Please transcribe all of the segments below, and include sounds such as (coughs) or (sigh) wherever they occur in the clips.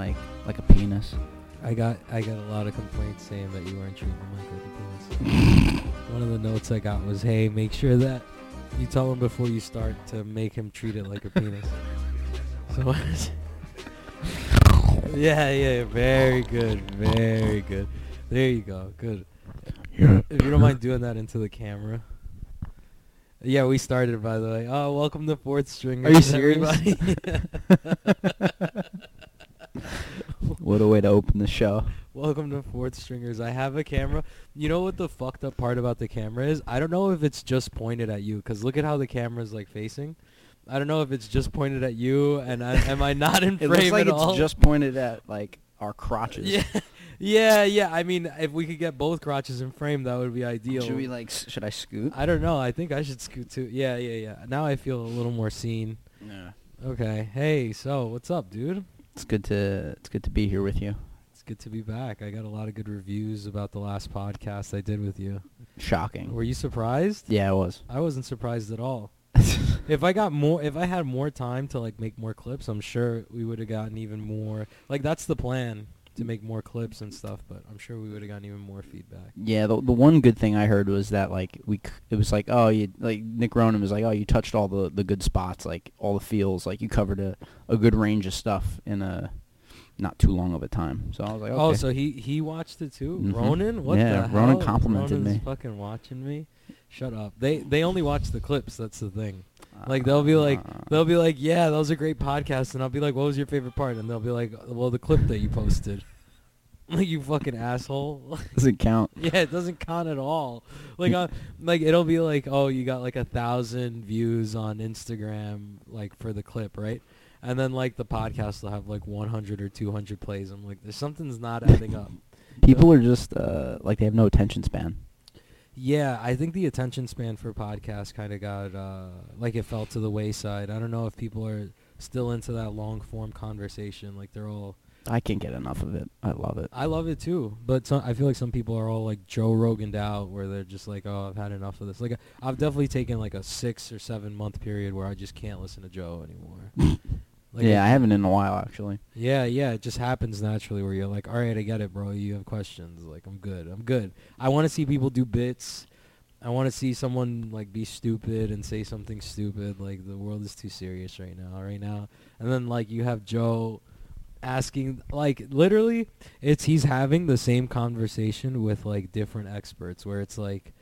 like like a penis. I got I got a lot of complaints saying that you weren't treating mic like a penis. (laughs) One of the notes I got was, "Hey, make sure that you tell him before you start to make him treat it like a penis." (laughs) So, (laughs) yeah, yeah, very good, very good. There you go, good. You're- If you don't mind doing that into the camera. Yeah, we started by the way. Oh, welcome to Fourth String. Are you serious? What a way to open the show. Welcome to Fourth Stringers. I have a camera. You know what the fucked up part about the camera is? I don't know if it's just pointed at you, because look at how the camera is like facing. I don't know if it's just pointed at you, and I, am I not in (laughs) It frame looks like at it's all? just pointed at like our crotches. yeah, (laughs) yeah, yeah. I mean, if we could get both crotches in frame, that would be ideal. Should we like? s- Should I scoot? I don't know. I think I should scoot too. Yeah, yeah, yeah. Now I feel a little more seen. Yeah. Okay. Hey, so what's up, dude? It's good to it's good to be here with you. It's good to be back. I got a lot of good reviews about the last podcast I did with you. Shocking. Were you surprised? Yeah, I was. I wasn't surprised at all. (laughs) If I got more, if I had more time to like make more clips, I'm sure we would have gotten even more. Like that's the plan to make more clips and stuff. But I'm sure we would have gotten even more feedback. Yeah, the the one good thing I heard was that like we c- it was like oh you like Nick Ronan was like oh you touched all the the good spots like all the feels like you covered a a good range of stuff in a not too long of a time. So I was like okay. Oh, so he he watched it too, Mhm. Ronan. What Yeah, the Ronan complimented Ronan's me. Fucking watching me. Shut up. They they only watch the clips. That's the thing. Like they'll be like Uh, they'll be like, yeah, that was a great podcast, and I'll be like, what was your favorite part? And they'll be like, well, the clip that you posted. (laughs) like you fucking asshole. (laughs) doesn't count. yeah, it doesn't count at all. Like uh, like it'll be like, oh, you got like a thousand views on Instagram, like for the clip, right? And then like the podcast will have like 100 or 200 plays. I'm like, there's something's not adding up. (laughs) People are just uh like they have no attention span. Yeah, I think the attention span for podcasts kind of got uh, like it fell to the wayside. I don't know if people are still into that long form conversation. Like they're all. I can't get enough of it. I love it. I love it too, but some, I feel like some people are all like Joe Roganed out, where they're just like, "Oh, I've had enough of this." Like I've definitely taken like a six or seven month period where I just can't listen to Joe anymore. (laughs) Like, yeah, I haven't in a while actually. Yeah, yeah, it just happens naturally where you're like, all right, I get it, bro. You have questions. Like, I'm good. I'm good. I want to see people do bits. I want to see someone like be stupid and say something stupid. Like the world is too serious right now, right now. And then like you have Joe asking like literally it's he's having the same conversation with like different experts where it's like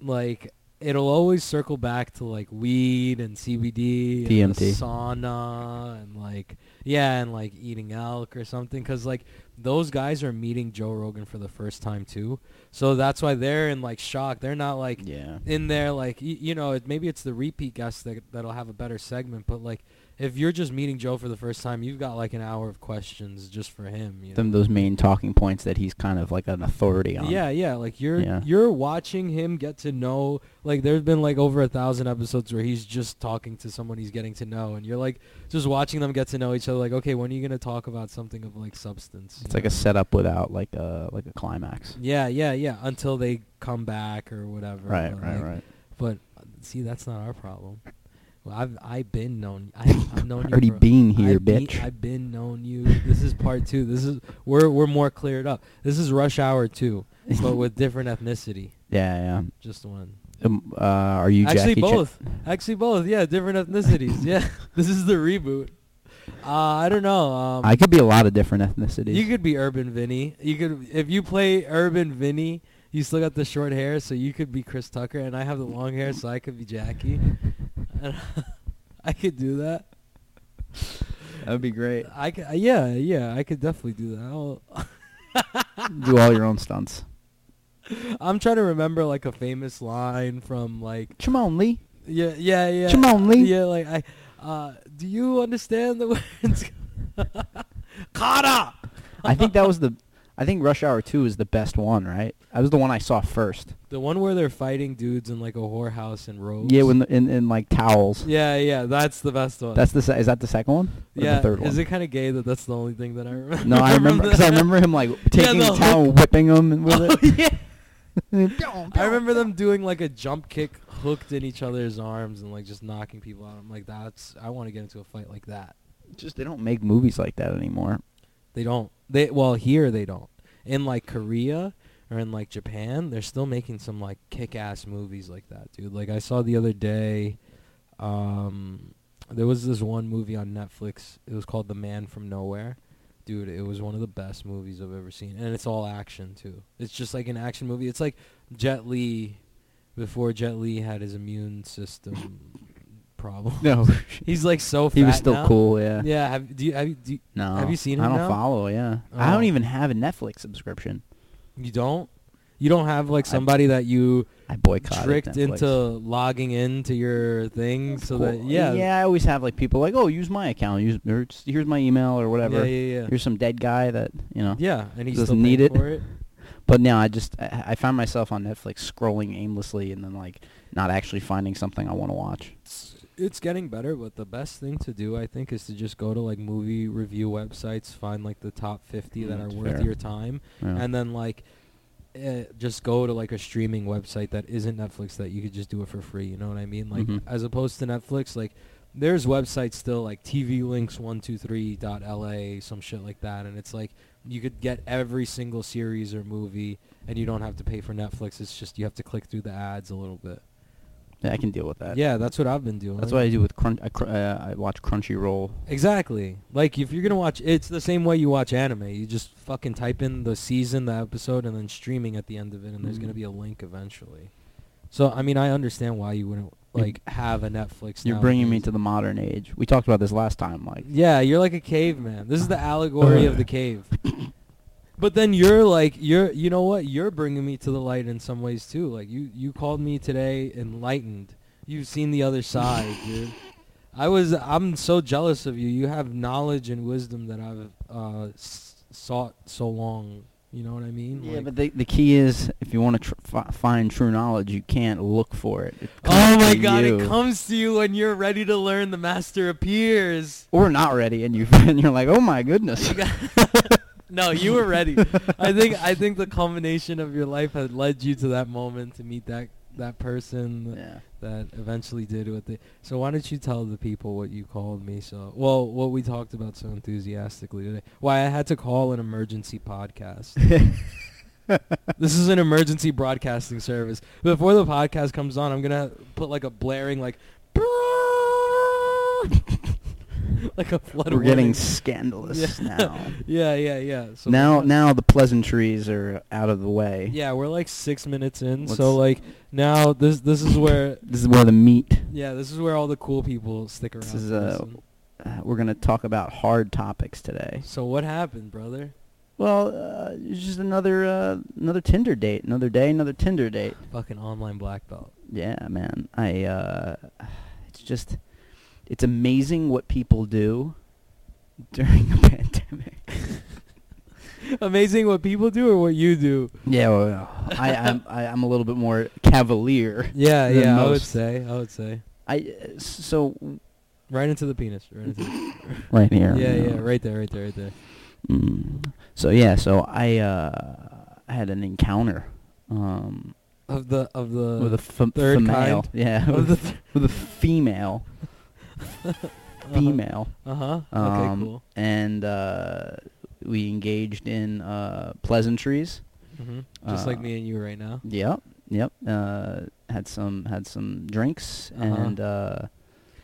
like it'll always circle back to like weed and CBD and DMT. sauna and like yeah and like eating elk or something cuz like those guys are meeting Joe Rogan for the first time too. So that's why they're in like shock. They're not like Yeah. in there like y- you know it, maybe it's the repeat guests that that'll have a better segment but like if you're just meeting joe for the first time you've got like an hour of questions just for him you know? Them those main talking points that he's kind of like an authority on. yeah yeah like you're Yeah. you're watching him get to know like there's been like over a thousand episodes where he's just talking to someone he's getting to know and you're like just watching them get to know each other like okay when are you gonna talk about something of like substance It's you like know? a setup without like a like a climax. yeah yeah yeah until they come back or whatever Right, but, right, like, right. But see, that's not our problem. Well, I've I've been known. (laughs) I've, I've known you. Already for- been here, I've been- bitch. I've been known you. This is part two. This is we're we're more cleared up. This is rush hour two, but with (laughs) different ethnicity. Yeah, yeah. Just one. Um, uh, are you Actually, Jackie both. Actually, both. Yeah, different ethnicities. Yeah, (laughs) this is the reboot. Uh, I don't know. Um, I could be a lot of different ethnicities. You could be Urban Vinny. You could if you play Urban Vinny. You still got the short hair, so you could be Chris Tucker, and I have the long hair, so I could be Jackie. (laughs) (laughs) I could do that. that would be great. I could, yeah, yeah, I could definitely do that. I'll, (laughs) Do all your own stunts. I'm trying to remember like a famous line from like Come Lee. yeah, yeah, yeah. Come Lee. Yeah, like I. Uh, do you understand the words? Kata. I think that was the. I think Rush Hour Two is the best one, right? That was the one I saw first. The one where they're fighting dudes in like a whorehouse and robes. Yeah, when the, in in like towels. Yeah, yeah, that's the best one. That's the se- is that the second one? Or yeah. the third one. is it kind of gay that that's the only thing that I remember? no, I remember (laughs) because I remember him like taking the the towel and whipping him with Oh it. (laughs) yeah. (laughs) I remember them doing like a jump kick hooked in each other's arms and like just knocking people out. I'm like, that's I want to get into a fight like that. Just they don't make movies like that anymore. They don't. They well here they don't. In like Korea or in like Japan, they're still making some like kick-ass movies like that, dude. Like I saw the other day, um, there was this one movie on Netflix. It was called The Man from Nowhere. Dude, it was one of the best movies I've ever seen, and it's all action too. It's just like an action movie. It's like Jet Li before Jet Li had his immune system problem. No, (laughs) He's like so fat he was still now. cool. Yeah. Yeah, have do you, have you, do you, No. Have you seen him? I don't now? follow. Yeah. I Oh. don't even have a Netflix subscription. you don't? You don't have like I- somebody that you I boycotted tricked Netflix. into logging into your thing so that yeah Yeah. I always have like people like, oh, use my account. Use here's my email or whatever. yeah yeah yeah Here's some dead guy that you know. yeah and he doesn't still need it. for it. But now I just I, I find myself on Netflix scrolling aimlessly and then like not actually finding something I want to watch. It's, getting better, but the best thing to do I think is to just go to like movie review websites, find like the top fifty that Mm, are worth fair. your time, Yeah. and then like. Uh, just go to like a streaming website that isn't Netflix that you could just do it for free. You know what I mean? Like Mhm. as opposed to Netflix, like there's websites still like TV tvlinks123.la, some shit like that, and it's like you could get every single series or movie, and you don't have to pay for Netflix. It's just you have to click through the ads a little bit. Yeah, I can deal with that. yeah, that's what I've been doing. That's what I do with Crunch. I, cr- uh, I watch Crunchyroll. Exactly. Like if you're gonna watch, it's the same way you watch anime. You just fucking type in the season, the episode, and then streaming at the end of it, and there's gonna Mhm. be a link eventually. So I mean, I understand why you wouldn't like have a Netflix. You're bringing me to the modern age. We talked about this last time. Like, Yeah, you're like a caveman. This is the (laughs) allegory of the cave. (coughs) (coughs) But then you're like you're you know what? You're bringing me to the light in some ways too. Like you you called me today enlightened. You've seen the other side, (laughs) dude. I was I'm so jealous of you. You have knowledge and wisdom that I've uh, s- sought so long. You know what I mean? yeah, Like- but the the key is if you want to tr- fi- find true knowledge, you can't look for it. It oh my god, you. it comes to you when you're ready to learn. The master appears. Or not ready, and you (laughs) and you're like, oh my goodness. (laughs) No, you were ready. (laughs) I think I think the culmination of your life had led you to that moment to meet that that person yeah. that eventually did what they. So why don't you tell the people what you called me? So well, what we talked about so enthusiastically today. Why I had to call an emergency podcast. (laughs) this is an emergency broadcasting service. Before the podcast comes on, I'm gonna put like a blaring like. (laughs) like a flood We're getting scandalous Yeah. now. (laughs) Yeah, yeah, yeah. So now, now the pleasantries are out of the way. Yeah, we're like six minutes in. Let's- so like now this this is where (laughs) This is where the meat. yeah this is where all the cool people stick around. This is to uh, uh, we're gonna talk about hard topics today. So what happened, brother? Well, uh, it's just another uh, another Tinder date. Another day, another Tinder date. Fucking online black belt. Yeah, man. I uh, (sighs) it's just it's amazing what people do during a (laughs) pandemic. (laughs) Amazing what people do or what you do. Yeah, well, I, I'm I, I'm a little bit more cavalier. (laughs) Yeah, yeah. I would say. I would say. I uh, so Right into the penis. Right into. The, right here. yeah, yeah. Right there. Right there. Right there. Mm. So yeah, so I uh, had an encounter um, Of the of the with a f- third female. kind? Yeah, with, the th- with a female. (laughs) Female. Uh huh. Okay. Um, cool. And uh, we engaged in uh, pleasantries. hmm Just like uh, me and you right now. Yep, yep. Uh, had some had some drinks Uh-huh. and uh,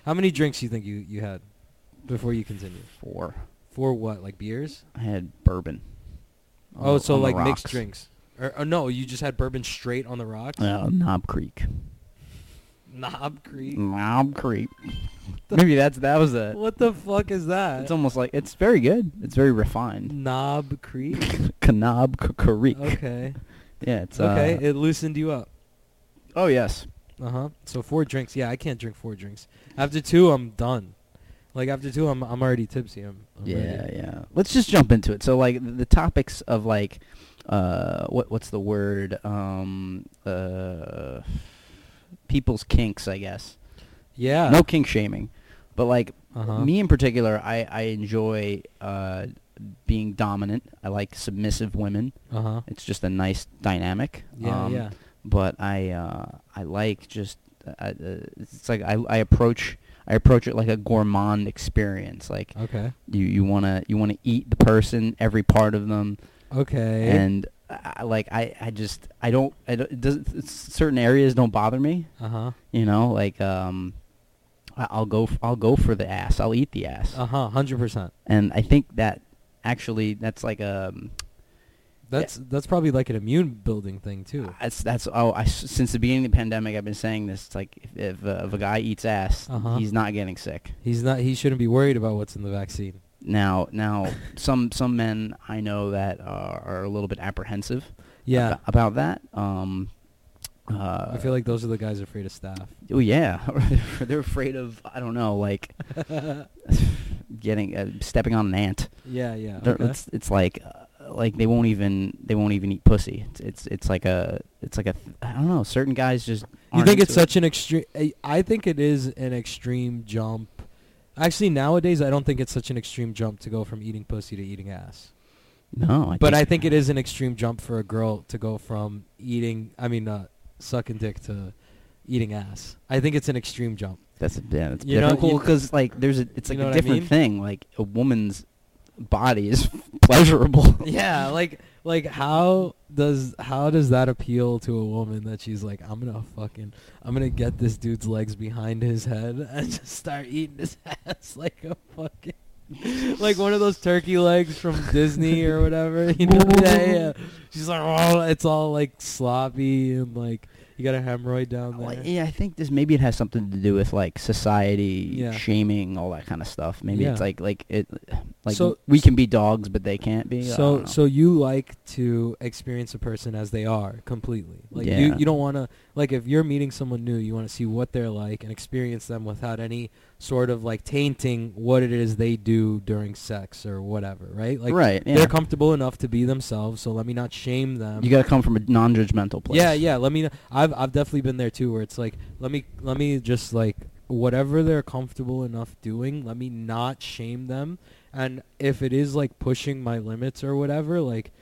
How many drinks do you think you you had before you continue? four. For what? Like beers? I had bourbon. Oh, so on the like mixed rocks. drinks. Or, or no, you just had bourbon straight on the rocks. Uh, Knob Creek. Knob Creek. Knob Creek. Maybe that's that was a. What the fuck is that? It's almost like it's very good. It's very refined. Knob Creek. (laughs) Knob Creek. Okay. Yeah, it's okay. Uh, It loosened you up. oh yes. Uh huh. So four drinks. Yeah, I can't drink four drinks. After two, I'm done. Like after two, I'm I'm already tipsy. I'm, I'm Yeah, ready. yeah. Let's just jump into it. So like the, the topics of like uh what what's the word? Um uh people's kinks, I guess. Yeah. No kink shaming. But like Uh-huh. me in particular, I I enjoy uh being dominant. I like submissive women. Uh huh. It's just a nice dynamic. Yeah. Um, yeah. But I uh I like just uh, uh, it's like I I approach I approach it like a gourmand experience. Like Okay. you you want to you want to eat the person, every part of them, Okay. and I, like I I just I don't I don't it doesn't certain areas don't bother me. uh huh. You know, like um, I- I'll go I'll go for the ass. I'll eat the ass, Uh huh. Hundred percent. and I think that actually that's like a That's that's probably like an immune building thing too. That's that's oh I since the beginning of the pandemic I've been saying this. It's like if if, uh, if a guy eats ass, Uh-huh. he's not getting sick. He's not. He shouldn't be worried about what's in the vaccine. Now now some some men I know that are, are a little bit apprehensive. Yeah. ab- about that. Um, uh, I feel like those are the guys afraid of staph. oh yeah, (laughs) they're afraid of I don't know like (laughs) getting uh, stepping on an ant. yeah. Yeah. Okay. It's it's like uh, like they won't even they won't even eat pussy. It's it's, it's like a it's like a I don't know. Certain guys just You think it's into it. such an extreme? I think it is an extreme jump. Actually, nowadays I don't think it's such an extreme jump to go from eating pussy to eating ass. No, I But I think it is an extreme jump for a girl to go from eating, I mean, uh, sucking dick to eating ass. I think it's an extreme jump. That's yeah, that's You difficult you- because like there's a it's you like know a what I different mean? thing. Like a woman's body is (laughs) pleasurable. (laughs) yeah, like like how does how does that appeal to a woman that she's like, I'm gonna fucking I'm gonna get this dude's legs behind his head (laughs) and just start eating his (laughs) ass like a fucking like one of those turkey legs from (laughs) Disney or whatever. You know? yeah, yeah. She's like, oh, it's all like sloppy and like you got a hemorrhoid down Well, there. yeah, I think this maybe it has something to do with like society Yeah. shaming, all that kind of stuff. Maybe Yeah. it's like like it like So- we can be dogs, but they can't be. So so you like to experience a person as they are completely. Like you you don't want to like if you're meeting someone new, you want to see what they're like and experience them without any sort of like tainting what it is they do during sex or whatever, right? Like right, yeah. they're comfortable enough to be themselves, so let me not shame them. you got to come from a non-judgmental place. Yeah, yeah. Let me. I've I've definitely been there too, where it's like, let me let me just like whatever they're comfortable enough doing. Let me not shame them, and if it is like pushing my limits or whatever, like.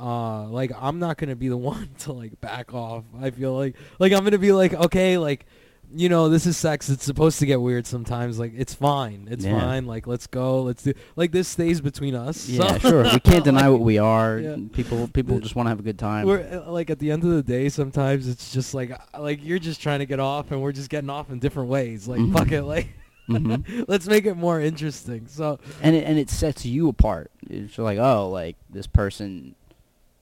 Uh, like I'm not gonna be the (laughs) one to like back off. I feel like like I'm gonna be like okay, like you know this is sex. It's supposed to get weird sometimes. Like it's fine. It's Yeah. fine. Like let's go. Let's do like this stays between us. Yeah, so- sure. We (laughs) can't deny what we are. Yeah. People people just want to have a good time. we're uh, like at the end of the day, sometimes it's just like uh, like you're just trying to get off, and we're just getting off in different ways. Like Mhm. fuck it, like Mhm. (laughs) let's make it more interesting. So and it, and it sets you apart. It's like, oh, like this person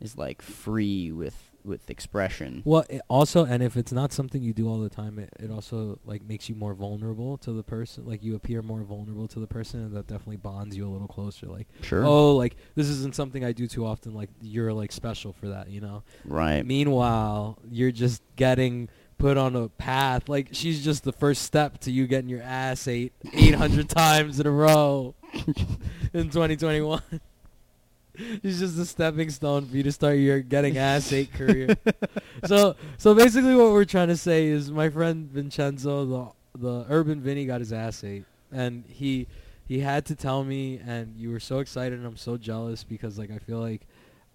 is like free with with expression. well, it also, and if it's not something you do all the time, it, it also like makes you more vulnerable to the person. Like you appear more vulnerable to the person, and that definitely bonds you a little closer. Like Sure. oh, like this isn't something I do too often. Like you're like special for that, you know. right. Meanwhile, you're just getting put on a path. Like she's just the first step to you getting your ass ate 800 (laughs) times in a row (laughs) in 2021. (laughs) She's just a stepping stone for you to start your getting ass (laughs) ate career. so, so basically, what we're trying to say is, my friend Vincenzo, the the urban Vinny, got his ass ate, and he he had to tell me, and you were so excited, and I'm so jealous because like I feel like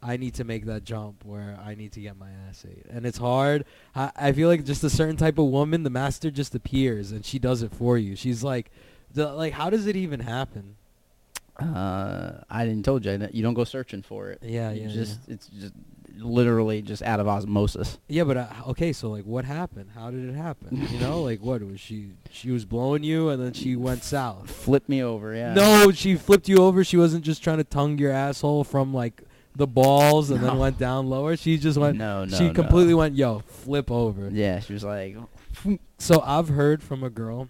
I need to make that jump where I need to get my ass ate. And it's hard. I, I feel like just a certain type of woman, the master just appears and she does it for you. She's like, the, like, how does it even happen? Uh, I didn't told you that you don't go searching for it. Yeah, You yeah, Just it's just literally just out of osmosis. Yeah, but uh, okay, so like, what happened? How did it happen? You know, like, what was she? She was blowing you, and then she went south. Flip me over, yeah. No, she flipped you over. She wasn't just trying to tongue your asshole from like the balls and then went down lower. She just went. no, no. she no. completely went, yo, flip over. Yeah, she was like, (laughs) So I've heard from a girl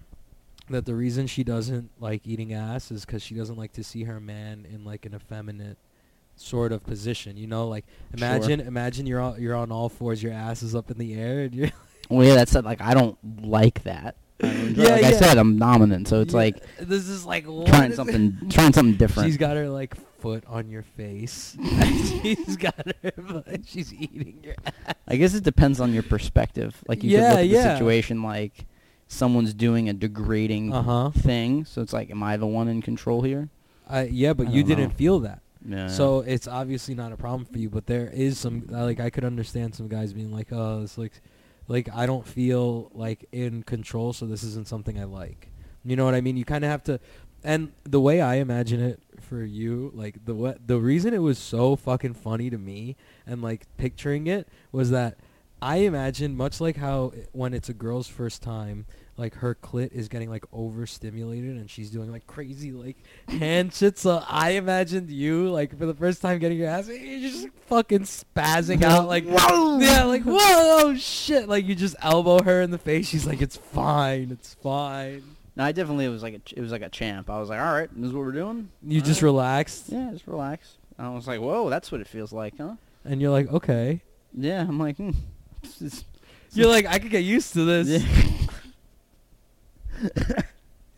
that the reason she doesn't like eating ass is because she doesn't like to see her man in like an effeminate sort of position. You know, like Sure. imagine imagine you're on, you're on all fours, your ass is up in the air, and you're (laughs) well, yeah, that's. Like I don't like that. I don't enjoy- (laughs) Yeah, like I said, I'm dominant, so it's Yeah, like this is like trying is- something, trying something different. She's got her like foot on your face. (laughs) she's got her. She's eating your ass. I guess it depends on your perspective. Like you Yeah, could look at yeah. the situation like someone's doing a degrading Uh huh. thing. So it's like, am I the one in control here? Uh, yeah, but I you didn't know. feel that. Yeah. So it's obviously not a problem for you, but there is some like I could understand some guys being like, "Oh, it's like like I don't feel like in control, so this isn't something I like." You know what I mean? You kind of have to, and the way I imagine it for you, like the what the reason it was so fucking funny to me and like picturing it was that I imagine much like how when it's a girl's first time, like her clit is getting like overstimulated and she's doing like crazy like hand shit. So I imagined you like for the first time getting your ass, you're just fucking spazzing out like Whoa! yeah, like whoa, oh shit! Like you just elbow her in the face. She's like, it's fine, it's fine. No, I definitely was like a, it was like a champ. I was like, all right, this is what we're doing. You All just right. relaxed, yeah, just relax. I was like, whoa, that's what it feels like, huh? and you're like, okay. Yeah, I'm like, hmm. (laughs) You're like, I could get used to this. yeah. (laughs)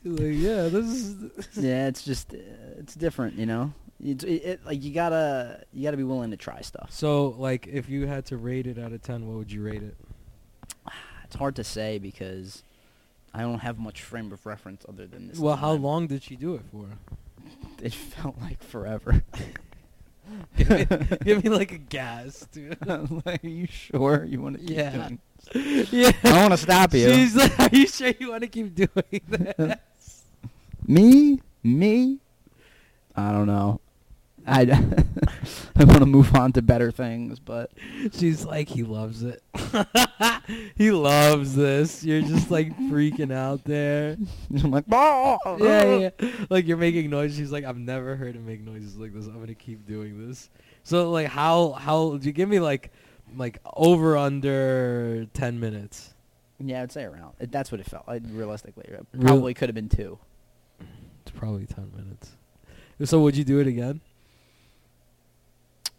Like, yeah, this is. (laughs) yeah, it's just uh, it's different, you know. It's it, it, like you gotta you gotta be willing to try stuff. So, like, if you had to rate it out of ten, what would you rate it? (sighs) It's hard to say because I don't have much frame of reference other than this. well, how long did she do it for? (laughs) It felt like forever. (laughs) give, me, give me like a gas, dude. Like, are you sure you want to keep Yeah. doing? (laughs) yeah. I want to stop you. She's like, are you sure you want to keep doing (laughs) this? Me? Me? I don't know. I, (laughs) I want to move on to better things, but She's like, he loves it. he loves this. You're just like freaking out there. I'm like, "Oh!" Yeah, yeah. Like you're making noise. She's like, I've never heard him make noises like this. I'm gonna keep doing this. So like, how how do you give me like like over under ten minutes? Yeah, I'd say around. It, that's what it felt. like realistically, it Real- probably could have been two. It's probably ten minutes. So would you do it again?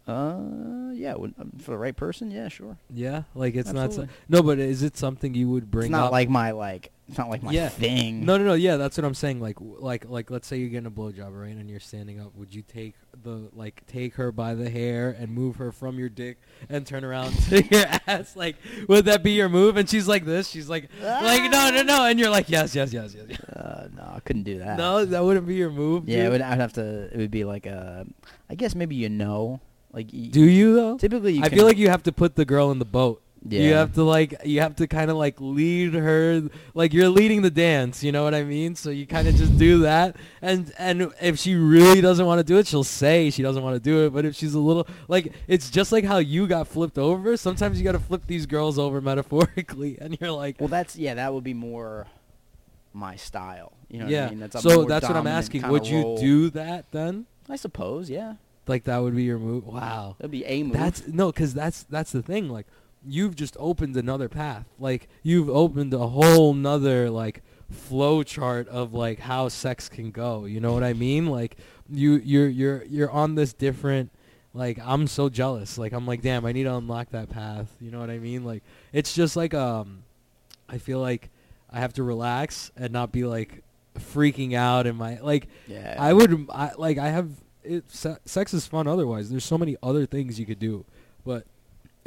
Uh, yeah, would, um, for the right person, yeah, sure. Yeah, like it's not so, Absolutely. no, but is it something you would bring it's not up? like my like. It's not like my Yeah. thing. No, no, no. Yeah, that's what I'm saying. Like, like, like, let's say you're getting a blowjob, right, and you're standing up. Would you take the like take her by the hair and move her from your dick and turn around (laughs) to your ass? Like, would that be your move? And she's like this. She's like, like, no, no, no. And you're like, yes, yes, yes, yes. yes. Uh, no, I couldn't do that. No, that wouldn't be your move. Yeah, it would, I'd have to. It would be like a. I guess maybe you know, like. Do you though? Typically, you I feel like you have to put the girl in the boat. Yeah. You have to like you have to kind of like lead her like you're leading the dance, you know what I mean? So you kind of just do that and and if she really doesn't want to do it, she'll say she doesn't want to do it, but if she's a little like it's just like how you got flipped over, sometimes you got to flip these girls over (laughs) metaphorically and you're like Well, that's yeah. That would be more my style. You know what yeah. I mean? That's so that's what I'm asking. Would you role. do that then? I suppose, yeah. Like that would be your move. Wow. That'd be a move. That's no, because that's that's the thing. Like you've just opened another path. Like you've opened a whole nother like flow chart of like how sex can go. You know what I mean? Like you you're you're you're on this different. Like I'm so jealous. Like I'm like, damn, I need to unlock that path. You know what I mean? Like it's just like um, I feel like I have to relax and not be like freaking out in my like yeah. I would I, like I have it. Se- sex is fun. Otherwise, there's so many other things you could do, but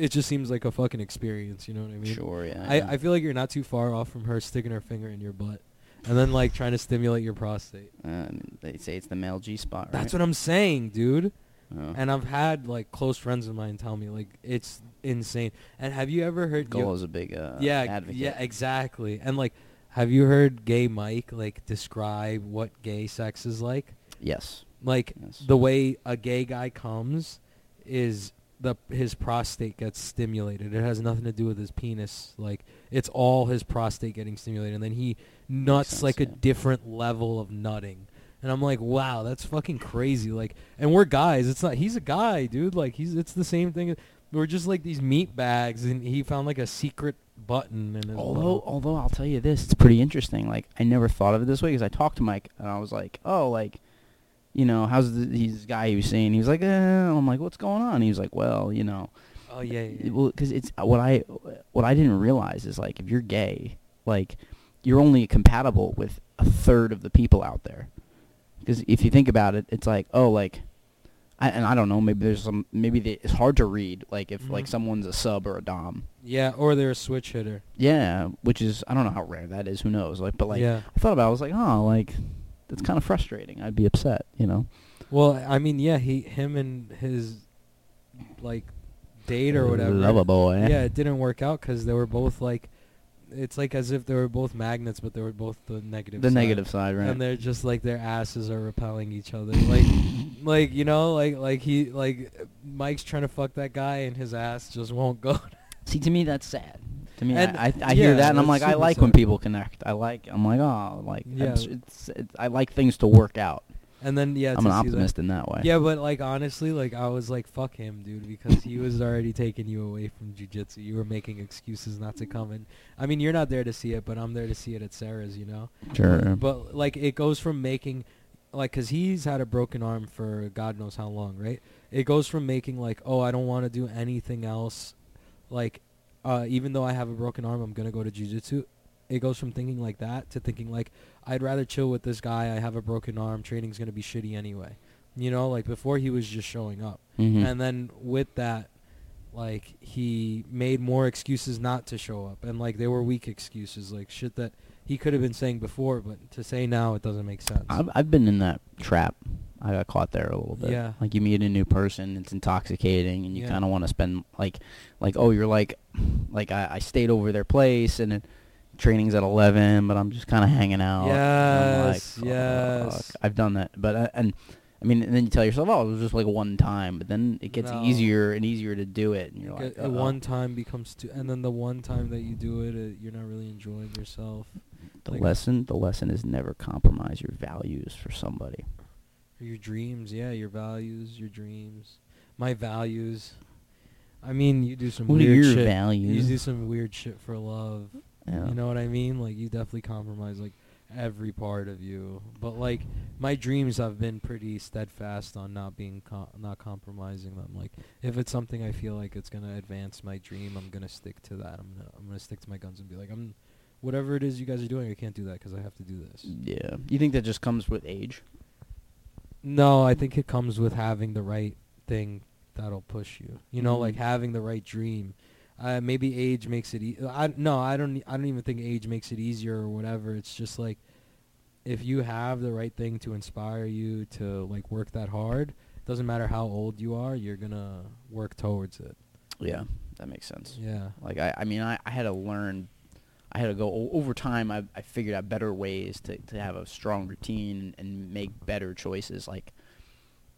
it just seems like a fucking experience. You know what I mean? Sure, yeah. I, know. I feel like you're not too far off from her sticking her finger in your butt, and then like trying to stimulate your prostate. Uh, they say it's the male G spot, right? That's what I'm saying, dude. Oh. And I've had like close friends of mine tell me like it's insane. And have you ever heard? Goal is a big uh, yeah, advocate. yeah, exactly. And like, have you heard Gay Mike like describe what gay sex is like? Yes. Like Yes. the way a gay guy comes is the his prostate gets stimulated. It has nothing to do with his penis. Like it's all his prostate getting stimulated, and then he nuts sense, like a different level of nutting. And I'm like, wow, that's fucking crazy. Like, and we're guys. It's not. He's a guy, dude. Like he's. It's the same thing. We're just like these meat bags, and he found like a secret button And. Although, although I'll tell you this, it's pretty interesting. Like I never thought of it this way because I talked to Mike and I was like, oh, like, you know, how's the, this guy he was saying? He was like, eh. I'm like, what's going on? He was like, well, you know, oh yeah, yeah, well, because it's what I what I didn't realize is like if you're gay, like you're only compatible with a third of the people out there. Because if you think about it, it's like, oh, like, I, and I don't know, maybe there's some, maybe they, it's hard to read, like if like Mhm. someone's a sub or a dom. yeah, or they're a switch hitter. Yeah, which is I don't know how rare that is. Who knows? Like, but like yeah. I thought about, it, I was like, oh, like that's kind of frustrating. I'd be upset, you know. Well, I mean, yeah, he, him, and his like date or whatever. Love a boy. Yeah, it didn't work out because they were both like, it's like as if they were both magnets, but they were both the negative. The side. negative side, right? And they're just like their asses are repelling each other. Like, (laughs) like you know, like like he like Mike's trying to fuck that guy, and his ass just won't go. See, to me, that's sad. To me, And- I, I, I yeah, hear that and I'm like, I like when people connect. I like, I'm like, oh, like, Yeah. it's, it's, it's, I like things to work out. And then yeah, I'm an see that- optimist in that way. Yeah, but like honestly, like I was like, fuck him, dude, because he was already taking you away from jujitsu. You were making excuses not to come and I mean, you're not there to see it, but I'm there to see it at Sarah's, you know. Sure. But like it goes from making like cuz he's had a broken arm for god knows how long, right? It goes from making like, "Oh, I don't want to do anything else." Like uh even though I have a broken arm, I'm going to go to jujitsu. It goes from thinking like that to thinking like I'd rather chill with this guy. I have a broken arm. Training's going to be shitty anyway. You know, like before he was just showing up. Mhm. And then with that like he made more excuses not to show up and like they were weak excuses like shit that he could have been saying before but to say now it doesn't make sense I've, I've been in that trap. I got caught there a little bit. Yeah. Like you meet a new person, it's intoxicating, and you Yeah. kind of want to spend like, like oh, you're like, like I, I stayed over their place, and it, training's at eleven, but I'm just kind of hanging out. I'm like, Yes, yes. I've done that, but uh, and I mean, and then you tell yourself, oh, it was just like one time, but then it gets No. easier and easier to do it, and you're Like, uh-oh. one time becomes two and then the one time that you do it uh, you're not really enjoying yourself the like- lesson, the lesson is never compromise your values for somebody. Your dreams yeah your values your dreams my values i mean you do some What are weird your shit values? you do some weird shit for love Yeah. You know what I mean? Like you definitely compromise like every part of you. But like my dreams have been pretty steadfast on not being co- not compromising them. Like if it's something I feel like it's gonna advance my dream, I'm gonna stick to that. I'm gonna I'm gonna stick to my guns and be like I'm whatever it is you guys are doing, I can't do that because I have to do this. Yeah. You think that just comes with age? No, I think it comes with having the right thing that'll push you. You know, like Mhm. having the right dream. Uh, maybe age makes it. E- I no, I don't. I don't even think age makes it easier or whatever. It's just like if you have the right thing to inspire you to like work that hard. Doesn't matter how old you are, you're gonna work towards it. Yeah, that makes sense. Yeah. Like I, I mean, I, I had to learn. I had to go over time. I, I figured out better ways to, to have a strong routine and make better choices. Like,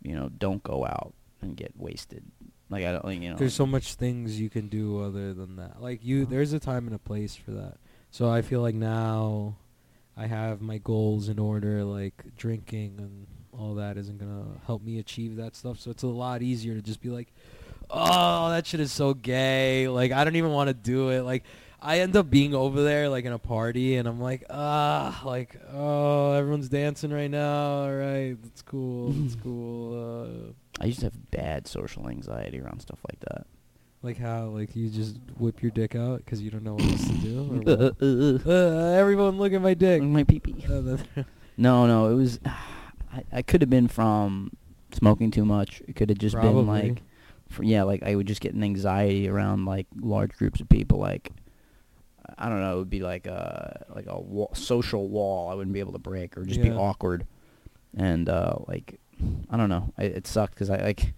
you know, don't go out and get wasted. Like I don't, like, you know. There's so much things you can do other than that. Like you, there's a time and a place for that. So I feel like now I have my goals in order. Like drinking and all that isn't gonna help me achieve that stuff. So it's a lot easier to just be like, oh, that shit is so gay. Like I don't even want to do it. Like I end up being over there like in a party, and I'm like, ah, like oh, everyone's dancing right now. All right, that's cool. That's (laughs) cool. Uh, I used to have bad social anxiety around stuff like that. Like how, like you just whip your dick out because you don't know what else to do. Or (laughs) what? Uh, uh, everyone look at my dick. my pee pee. Uh, No, no, it was. (sighs) I, I could have been from smoking too much. It could have just been like, for, yeah, like I would just get an anxiety around like large groups of people. Like, I don't know, it would be like a like a wall, social wall. I wouldn't be able to break or just be Yeah. awkward, and uh like, I don't know. I, it sucked because I like.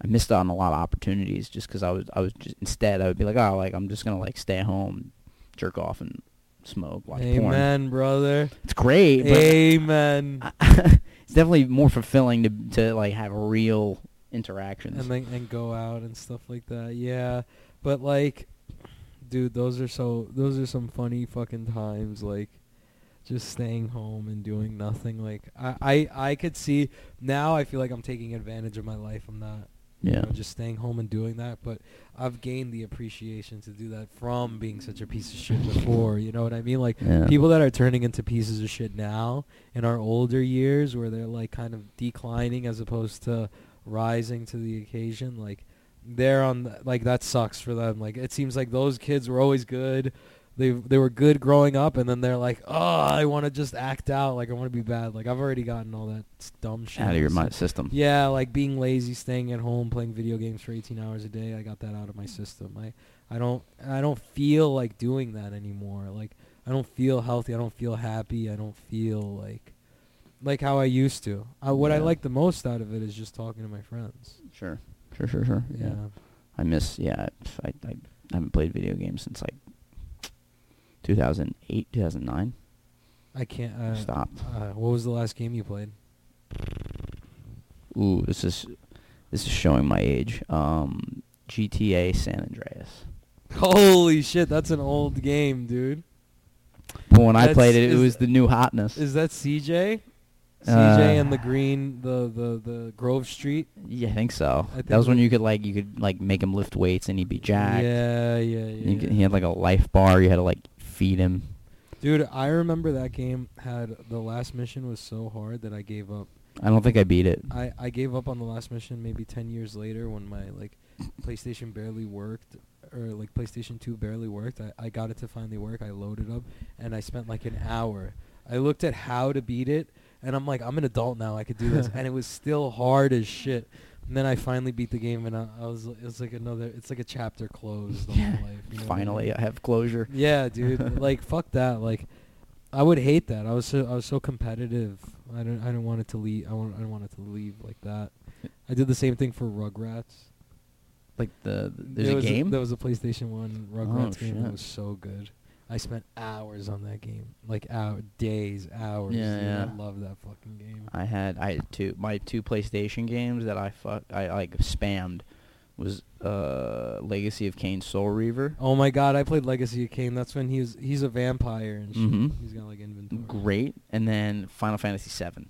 I missed out on a lot of opportunities just because I was I was just instead I would be like oh like I'm just gonna like stay home, jerk off and smoke watch porn. Amen, brother. It's great, but Amen. (laughs) it's definitely more fulfilling to to like have real interactions. and then and go out and stuff like that. Yeah, but like, dude, those are so those are some funny fucking times. Like, just staying home and doing nothing. Like, I I I could see now. I feel like I'm taking advantage of my life. I'm not. you Yeah. know, just staying home and doing that, but I've gained the appreciation to do that from being such a piece of shit before. You know what I mean? Like Yeah. people that are turning into pieces of shit now in our older years where they're like kind of declining as opposed to rising to the occasion like they're on the, like that sucks for them like it seems like those kids were always good they they were good growing up and then they're like oh I want to just act out like I want to be bad like I've already gotten all that dumb shit out of your mind system. yeah, like being lazy, staying at home, playing video games for 18 hours a day. I got that out of my system. I I don't I don't feel like doing that anymore. Like I don't feel healthy. I don't feel happy. I don't feel like like how I used to. Uh, what I like the most out of it is just talking to my friends. Sure. Sure. Sure. Sure. Yeah. I miss. Yeah. I, I I haven't played video games since like 2008, 2009. I can't. Uh, Stopped. Uh, what was the last game you played? Ooh, this is this is showing my age. Um, GTA San Andreas. Holy shit, that's an old game, dude. But when I played it, it was the new hotness. Is that CJ? CJ Uh, and the green, the the the Grove Street. yeah, I think so. I think that was when you could like you could like make him lift weights and he'd be jacked. Yeah, yeah, yeah. You could- he had like a life bar. You had to like feed him. Dude, I remember that game had the last mission was so hard that I gave up. I don't think I beat it. I, I gave up on the last mission maybe 10 years later when my like (coughs) PlayStation barely worked or like PlayStation 2 barely worked. I, I got it to finally work. I loaded up and I spent like an hour. I looked at how to beat it and I'm like I'm an adult now. I could do this and it was (laughs) still hard as shit. And then I finally beat the game and I, I was it was like another it's like a chapter closed my life. you know what I Finally, mean? I have closure. Yeah, dude. (laughs) like fuck that. Like I would hate that. I was so I was so competitive. I don't I don't want it to leave. I want I don't want it to leave like that. I did the same thing for Rugrats. Like the, the- there's There a game. there was a PlayStation One Rugrats oh, game. shit. It was so good. I spent hours on that game, like hour, days, hours. Yeah, dude. yeah. I love that fucking game. I had I had two my two PlayStation games that I fuck I like spammed was uh Legacy of Kain Soul Reaver. Oh my god, I played Legacy of Kain. That's when he's he's a vampire and. Mhm. He's got like inventory. Great, and then Final Fantasy VII.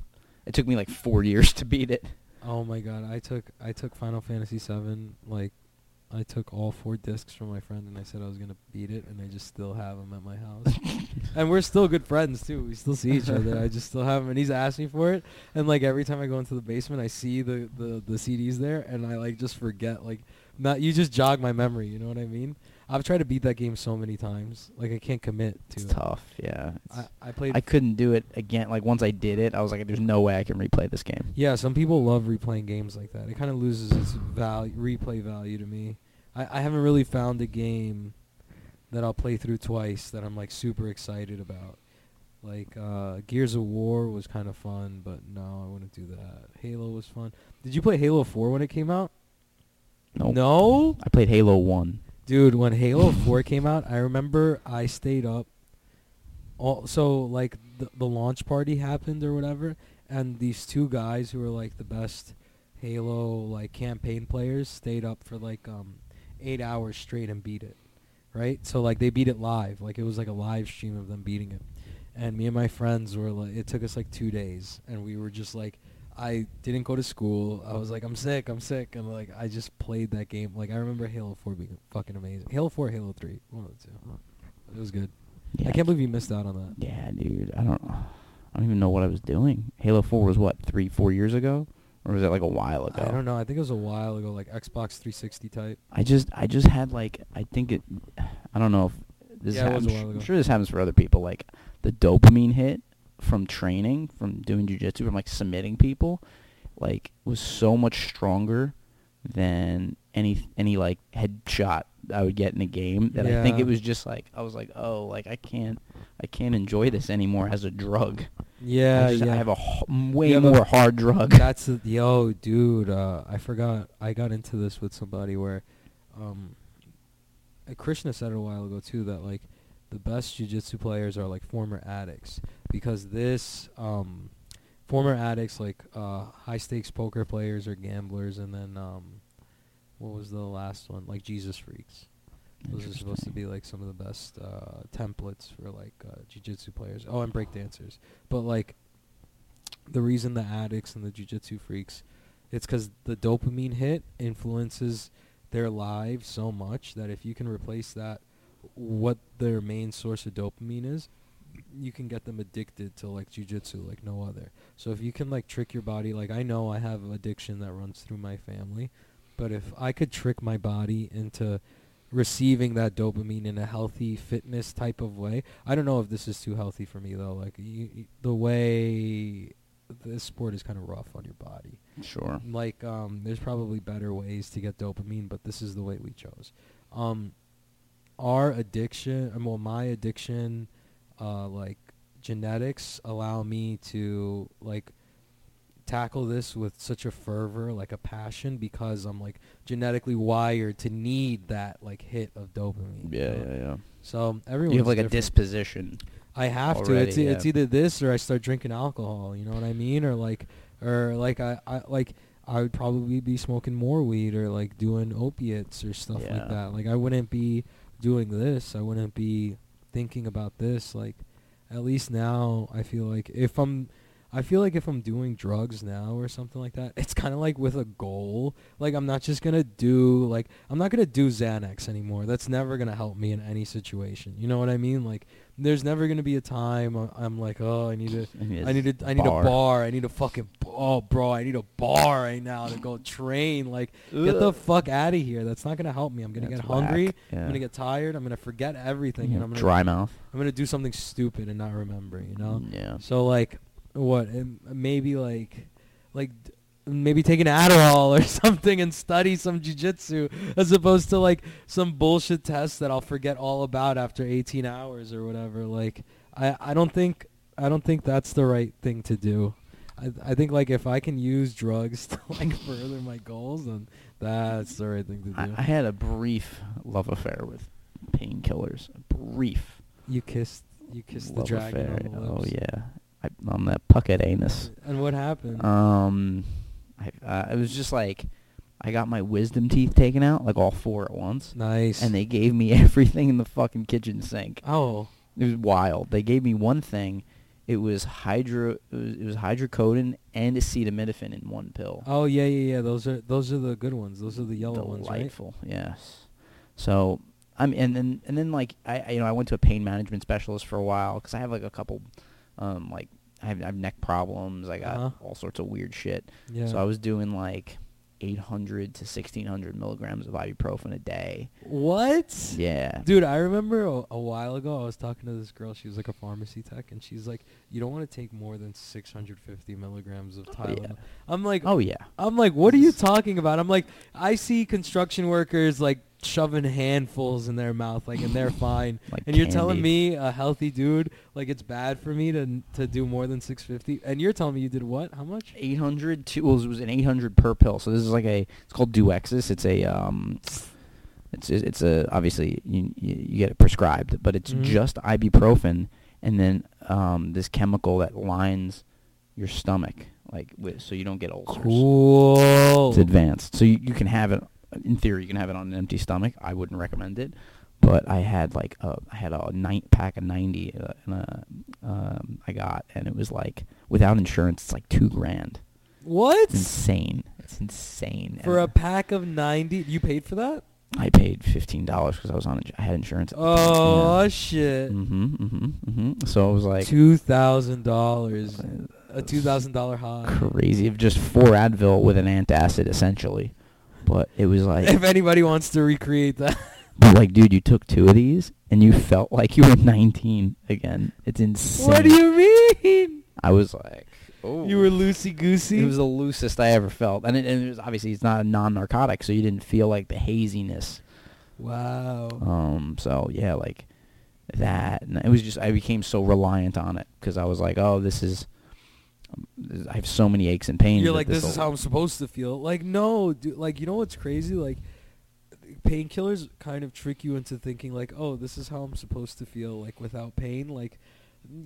It took me like four (laughs) years to beat it. Oh my god, I took I took Final Fantasy VII like I took all four discs from my friend and I said I was gonna beat it and I just still have them at my house. (laughs) and we're still good friends too. We still see each other. I just still have them and he's asked me for it. And like every time I go into the basement, I see the the the CDs there and I like just forget like not you just jog my memory. You know what I mean? I've tried to beat that game so many times. Like I can't commit to It's it. tough, yeah. It's- I, I played I couldn't do it again. Like once I did it, I was like, "There's no way I can replay this game." Yeah, some people love replaying games like that. It kind of loses its value, replay value to me. I, I haven't really found a game that I'll play through twice that I'm like super excited about. Like uh, Gears of War was kind of fun, but no, I wouldn't do that. Halo was fun. Did you play Halo 4 when it came out? Nope. No, I played Halo One. Dude. When Halo 4 came out, I remember I stayed up. All, so like the, the launch party happened or whatever, and these two guys who were like the best Halo like campaign players stayed up for like um eight hours straight and beat it, right? So like they beat it live, like it was like a live stream of them beating it, and me and my friends were like, it took us like two days, and we were just like, I didn't go to school. I was like, I'm sick, I'm sick, and like I just played that game. Like I remember Halo Four being fucking amazing. Halo Four, Halo Three, one of the two. It was good. Yeah, I can't believe you missed out on that. Yeah, dude. I don't. I don't even know what I was doing. Halo Four was what three, four years ago, or was it like a while ago? I don't know. I think it was a while ago, like Xbox 360 type. I just I just had like I think it I don't know if this Yeah, it was happens a while I'm sure this happens for other people like the dopamine hit from training from doing jujitsu from like submitting people like was so much stronger than any any like headshot I would get in a game that I think it was just like I was like oh like I can't I can't enjoy this anymore as a drug Yeah, I, just, yeah. I have a h- way a- more hard drug (laughs) That's yo, dude. Uh, I forgot. I got into this with somebody where, um, Krishna said it a while ago too that like the best jujitsu players are like former addicts because this um, former addicts like uh, high stakes poker players or gamblers and then um, what was the last one like Jesus freaks. Those are supposed to be like some of the best uh, templates for like uh, jiu-jitsu players. Oh, and break dancers. But like the reason the addicts and the jiu-jitsu freaks, it's because the dopamine hit influences their lives so much that if you can replace that, what their main source of dopamine is, you can get them addicted to like jiu-jitsu like no other. So if you can like trick your body, like I know I have addiction that runs through my family, but if I could trick my body into receiving that dopamine in a healthy fitness type of way. I don't know if this is too healthy for me though. Like you, you- the way this sport is kind of rough on your body. sure Like um, there's probably better ways to get dopamine, but this is the way we chose. Um, our addiction, uh, well, my addiction, uh, like genetics allow me to like tackle this with such a fervor, like a passion, because I'm like genetically wired to need that like hit of dopamine. you Yeah, know? yeah, yeah. So everyone You have like a disposition. I have to. It's e- it's either this or I start drinking alcohol. You know what I mean? Or like, or like I, I like I would probably be smoking more weed or like doing opiates or stuff Yeah. like that. Like I wouldn't be doing this. I wouldn't be thinking about this. Like at least now I feel like if I'm I feel like if I'm doing drugs now or something like that, it's kind of like with a goal. Like I'm not just gonna do like I'm not gonna do Xanax anymore. That's never gonna help me in any situation. You know what I mean? Like there's never gonna be a time I- I'm like, oh, I need to, I need a, I need a bar. I need a fucking, oh, bro, I need a bar right now to go train. Like, get the fuck out of here. That's not gonna help me. I'm gonna That's get hungry. whack. I'm gonna get tired. I'm gonna forget everything, and I'm gonna dry mouth. I'm gonna do something stupid and not remember. You know. Yeah. So like, what? um, Maybe like, like d- maybe take an Adderall or (laughs) something and study some jujitsu as opposed to like some bullshit test that I'll forget all about after 18 hours or whatever. Like, I I don't think I don't think that's the right thing to do. I I think like if I can use drugs (laughs) to like further my goals, then that's the right thing to do. I, I had a brief love affair with painkillers. Brief you kissed you kissed the love dragon affair. the Oh yeah, I, on that pucket anus. And what happened? Um, I, uh, it was just like I got my wisdom teeth taken out, like all four at once, nice. and they gave me (laughs) everything in the fucking kitchen sink. oh. It was wild. They gave me one thing. It was hydro. It was, it was hydrocodone and acetaminophen in one pill. Oh yeah, yeah, yeah. Those are those are the good ones. Those are the yellow ones, right? Delightful. Yes. So I'm and then and then like I I- you know I went to a pain management specialist for a while because I have like a couple um like I have, I have neck problems. I got Uh-huh. all sorts of weird shit. Yeah. So I was doing like 800 to 1600 milligrams of ibuprofen a day. what? Yeah. Dude, I remember a, a while ago I was talking to this girl. She was like a pharmacy tech, and she's like, "You don't want to take more than 650 milligrams of Oh, Tylenol." yeah. I'm like, Oh yeah. I'm like, what are you (laughs) talking about? I'm like, I see construction workers like shoving handfuls in their mouth, like, and they're fine. (laughs) Like and you're telling me, a healthy dude, like it's bad for me to to do more than 650, and you're telling me you did what? How much? 800 to well, it was an 800 per pill. So this is like a it's called Duexis. It's a um it's it's a obviously you you, you get it prescribed, but it's Mhm. just ibuprofen and then um this chemical that lines your stomach like with so you don't get ulcers. Cool. It's advanced. So you, you can have it in theory you can have it on an empty stomach. I wouldn't recommend it. But I had like a, I had a nine pack of 90 uh, and uh, um, I got and it was like without insurance it's like 2 grand. What? It's insane. It's insane. For a pack of 90, you paid for that? I paid fifteen dollars because I was on. A, I had insurance. Oh shit! Mm-hmm. Mm-hmm. Mm-hmm. So it was like Two thousand dollars, uh, a two thousand dollar high. crazy. Of just four Advil with an antacid, essentially. But it was like, If anybody wants to recreate that, (laughs) but like, dude, you took two of these and you felt like you were (laughs) nineteen again. It's insane. what do you mean? I was like, oh. You were loosey goosey. It was the loosest I ever felt, and it, and it was obviously it's not a non-narcotic, so you didn't feel like the haziness. wow. Um. So yeah, like that. And it was just I became so reliant on it because I was like, oh, this is. This- I have so many aches and pains. You're like, this is this'll- how I'm supposed to feel. Like, no, dude. Like, you know what's crazy? Like, painkillers kind of trick you into thinking like, oh, this is how I'm supposed to feel. Like without pain. Like,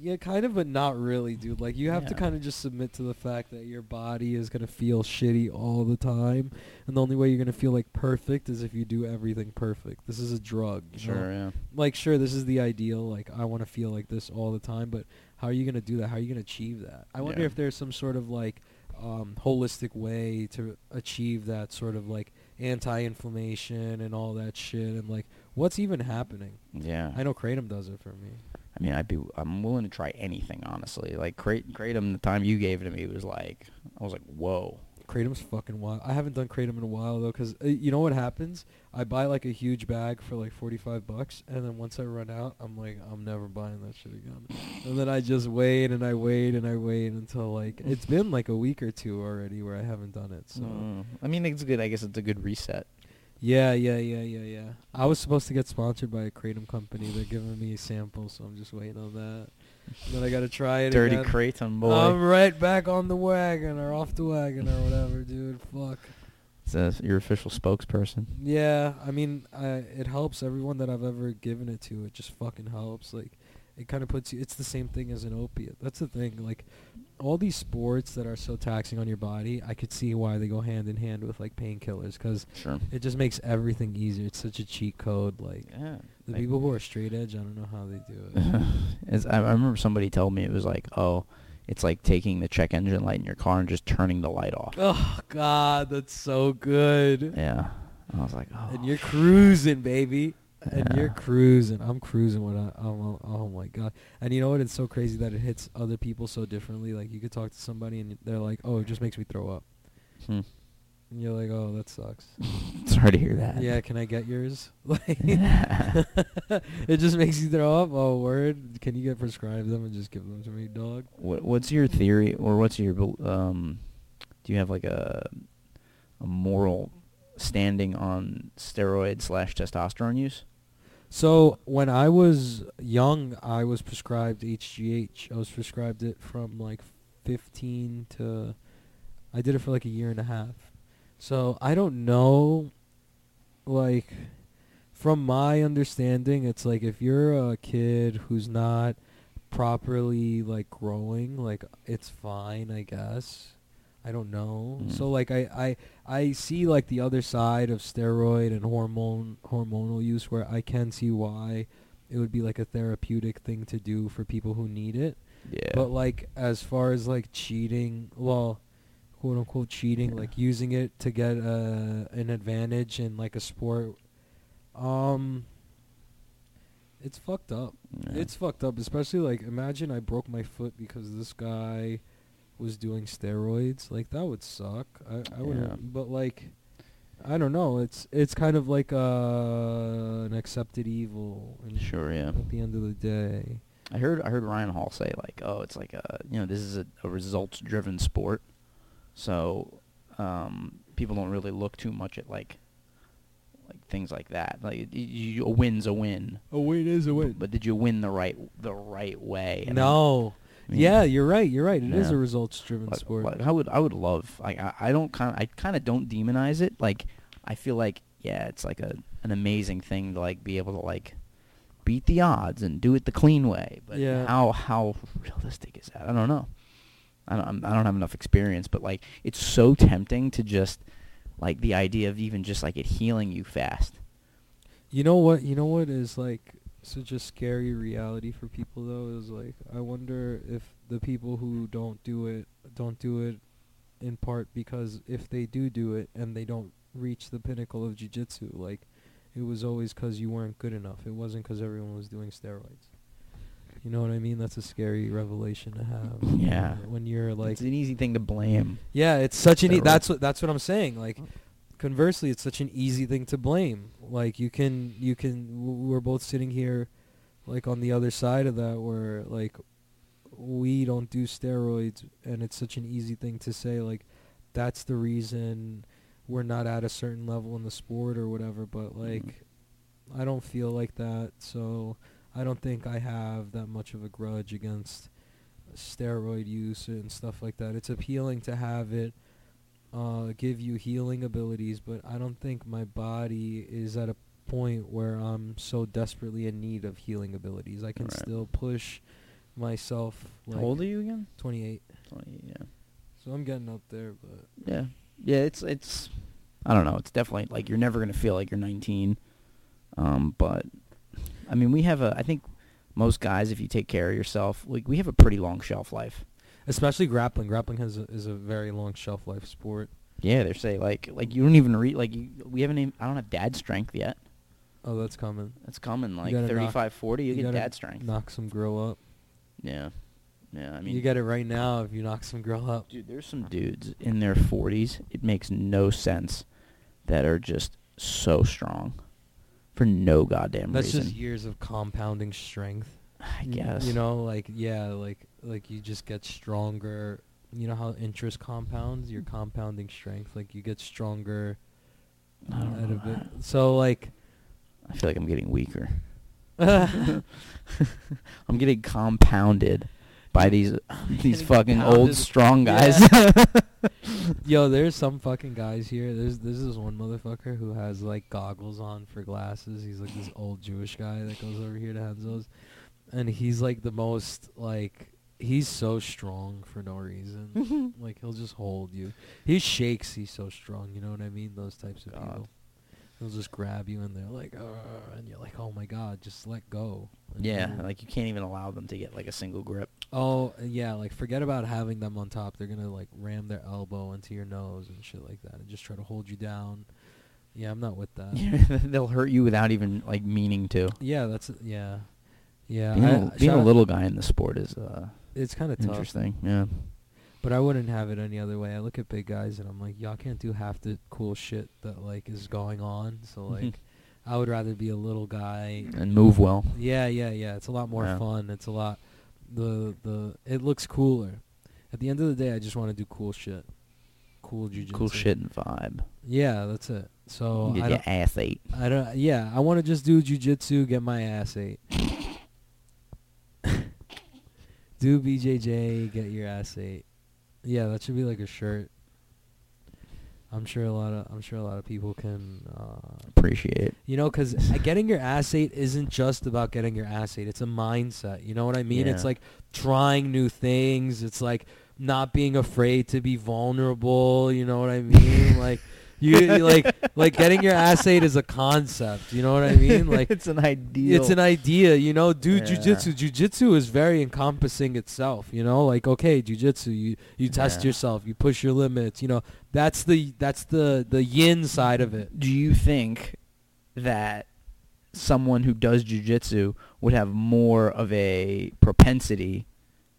yeah, kind of, but not really, dude. Like, you have to kind of just submit to the fact that your body is gonna feel shitty all the time, and the only way you're gonna feel like perfect is if you do everything perfect. This is a drug. you know? Sure. Yeah. like sure this is the ideal like i want to feel like this all the time but how are you going to do that how are you going to achieve that i wonder Yeah. if there's some sort of like um, holistic way to achieve that sort of like anti-inflammation and all that shit and like what's even happening Yeah. i know kratom does it for me I mean, I'd be. I'm willing to try anything, honestly. Like Krat- kratom, the time you gave it to me was like, I was like, whoa. kratom's fucking wild i haven't done kratom in a while though because uh, you know what happens i buy like a huge bag for like 45 bucks and then once i run out i'm like i'm never buying that shit again and then I just wait and I wait and I wait until like it's been like a week or two already where I haven't done it. So Mm. I mean, it's good. I guess it's a good reset. yeah, yeah, yeah, yeah, yeah. I was supposed to get sponsored by a kratom company. They're giving me a sample, so I'm just waiting on that. then I gotta try it Dirty again. kratom boy. I'm right back on the wagon or off the wagon or whatever, dude. Fuck. Uh, your official spokesperson. Yeah, I mean, I, it helps everyone that I've ever given it to. It just fucking helps. Like, it kind of puts you. It's the same thing as an opiate. That's the thing. Like, all these sports that are so taxing on your body, I could see why they go hand in hand with like painkillers because Sure. it just makes everything easier. It's such a cheat code. Like, Yeah. the Like- people who are straight edge, I don't know how they do it. (laughs) As I, I remember somebody told me it was like, oh, it's like taking the check engine light in your car and just turning the light off. oh God, that's so good. Yeah. I was like, oh. and you're cruising, baby. And you're cruising. I'm cruising when I. Oh, oh my god! And you know what? It's so crazy that it hits other people so differently. Like you could talk to somebody and they're like, "Oh, it just makes me throw up," Hmm. And you're like, "Oh, that sucks." (laughs) Sorry to hear that. yeah, can I get yours? (laughs) Like, (laughs) it just makes you throw up. Oh, word! Can you get prescribed them and just give them to me, dog? What What's your theory, or what's your um? Do you have like a a moral standing on steroid slash testosterone use? So when I was young, I was prescribed HGH. I was prescribed it from like 15 to I did it for like a year and a half. So I don't know like from my understanding it's like if you're a kid who's not properly like growing, like it's fine, I guess. I don't know. Mhm. So like I, I I see like the other side of steroid and hormone hormonal use where I can see why it would be like a therapeutic thing to do for people who need it. Yeah. But like as far as like cheating, well, quote unquote cheating, Yeah. like using it to get uh, an advantage in like a sport, um, it's fucked up. Yeah. It's fucked up, especially like imagine I broke my foot because this guy was doing steroids. Like that would suck. I I would Yeah. but like I don't know. It's it's kind of like uh, an accepted evil. And Sure, yeah. At the end of the day, I heard I heard Ryan Hall say like, oh, it's like a you know this is a, a results driven sport, so um, people don't really look too much at like like things like that. Like y- y- a win's a win, a win is a win. but did you win the right the right way? I mean- no. I mean, yeah, you're right. You're right. It is Yeah. a results-driven like, sport. like, I would I would love like I, I don't kind I kind of don't demonize it. Like I feel like yeah, it's like a an amazing thing to like be able to like beat the odds and do it the clean way. But Yeah. how how realistic is that? I don't know. I don't I'm- don't have enough experience, but like it's so tempting to just like the idea of even just like it healing you fast. You know what? You know what is like such a scary reality for people though is like I wonder if the people who don't do it don't do it in part because if they do do it and they don't reach the pinnacle of jiu-jitsu like it was always cuz you weren't good enough. It wasn't cuz everyone was doing steroids. You know what I mean? That's a scary revelation to have. Yeah. When you're like it's an easy thing to blame. yeah, it's such an e- that's what that's what I'm saying. Like conversely, it's such an easy thing to blame. Like you can you can w- we're both sitting here like on the other side of that where like we don't do steroids and it's such an easy thing to say like that's the reason we're not at a certain level in the sport or whatever, but mm-hmm. like I don't feel like that, so I don't think I have that much of a grudge against steroid use and stuff like that. It's appealing to have it uh, give you healing abilities, but I don't think my body is at a point where I'm so desperately in need of healing abilities. I can Right. still push myself. Like How old are you again? 28. 20, yeah. So I'm getting up there, but Yeah, yeah. It's it's. I don't know. It's definitely like you're never gonna feel like you're 19. Um, but I mean, we have a. I think most guys, if you take care of yourself, like we have a pretty long shelf life. especially grappling. Grappling has a, is a very long shelf life sport. Yeah, they say like like you don't even read like you, we haven't even. I don't have dad strength yet. Oh, that's coming. That's coming like gotta knock- 40. You, you get dad strength. Knock some grow up. Yeah, yeah. I mean, you get it right now if you knock some grow up. Dude, there's some dudes in their 40s. It makes no sense that are just so strong for no goddamn That's reason. That's just years of compounding strength. I guess. You know, like yeah, like like you just get stronger. You know how interest compounds? You're mm-hmm. compounding strength. Like you get stronger I don't out know. of it. So like I feel like I'm getting weaker. (laughs) I'm getting compounded by these (laughs) these fucking old strong guys. (laughs) (laughs) Yo, there's some fucking guys here. There's this one motherfucker who has like goggles on for glasses. He's like this old Jewish guy that goes over here to Henzo's, and he's like the most like he's so strong for no reason. (laughs) like he'll just hold you. He shakes. He's so strong. You know what I mean? Those types of God. people. He'll just grab you and they're like, and you're like, oh my god, just let go. And yeah, you- like you can't even allow them to get like a single grip. Oh yeah, like forget about having them on top. They're gonna like ram their elbow into your nose and shit like that, and just try to hold you down. Yeah, I'm not with that. (laughs) They'll hurt you without even like meaning to. Yeah, that's yeah, yeah. Being, I- a, being a little guy in the sport is uh, it's kind of interesting. Yeah. But I wouldn't have it any other way. I look at big guys and I'm like, y'all can't do half the cool shit that like is going on. So mm-hmm. like, I would rather be a little guy. And move well. Yeah, yeah, yeah. It's a lot more Yeah. fun. It's a lot the the it looks cooler. At the end of the day, I just want to do cool shit. Cool jujitsu. Cool shit and vibe. Yeah, that's it. So You I get your ass ate. I don't. Yeah, I want to just do jujitsu, get my ass ate. (laughs) do BJJ, get your ass ate. Yeah, that should be like a shirt. I'm sure a lot of I'm sure a lot of people can, uh, Appreciate. you know, because (laughs) getting your ass ate isn't just about getting your ass ate. It's a mindset. You know what I mean? It's like trying new things. It's like not being afraid to be vulnerable. You know what I mean? like you, you like like getting your ass ate is a concept. You know what I mean? (laughs) Like it's an ideal. it's an idea, you know. Do Yeah. jujitsu. Jujitsu is very encompassing itself, you know. Like okay, jujitsu. You you test Yeah. yourself. You push your limits. You know that's the that's the the yin side of it. Do you think that someone who does jujitsu would have more of a propensity,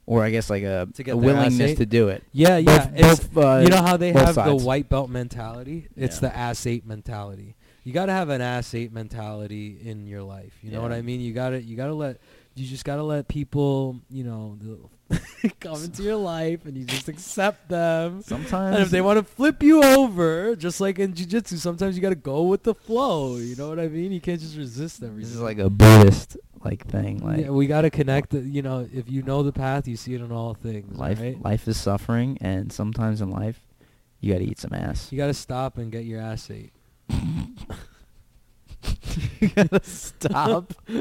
or I guess like a, To get a their ass willingness ate? to do it? Yeah, yeah. Both- it's, both, uh, you know how they both have the white belt mentality? It's Yeah. the ass eight mentality. You got to have an ass eight mentality in your life. You know what Yeah. I mean? You got to you got to let you just got to let people, you know, the- (laughs) come into your life and you just accept them. Sometimes And if they want to flip you over, just like in jiu-jitsu, sometimes you got to go with the flow. You know what I mean? You can't just resist everything. this is like a Buddhist like thing. Like yeah, we got to connect. The, you know, if you know the path, you see it in all things. life, right? life is suffering, and sometimes in life, you got to eat some ass. You got to stop and get your ass ate. (laughs) you gotta stop. (laughs)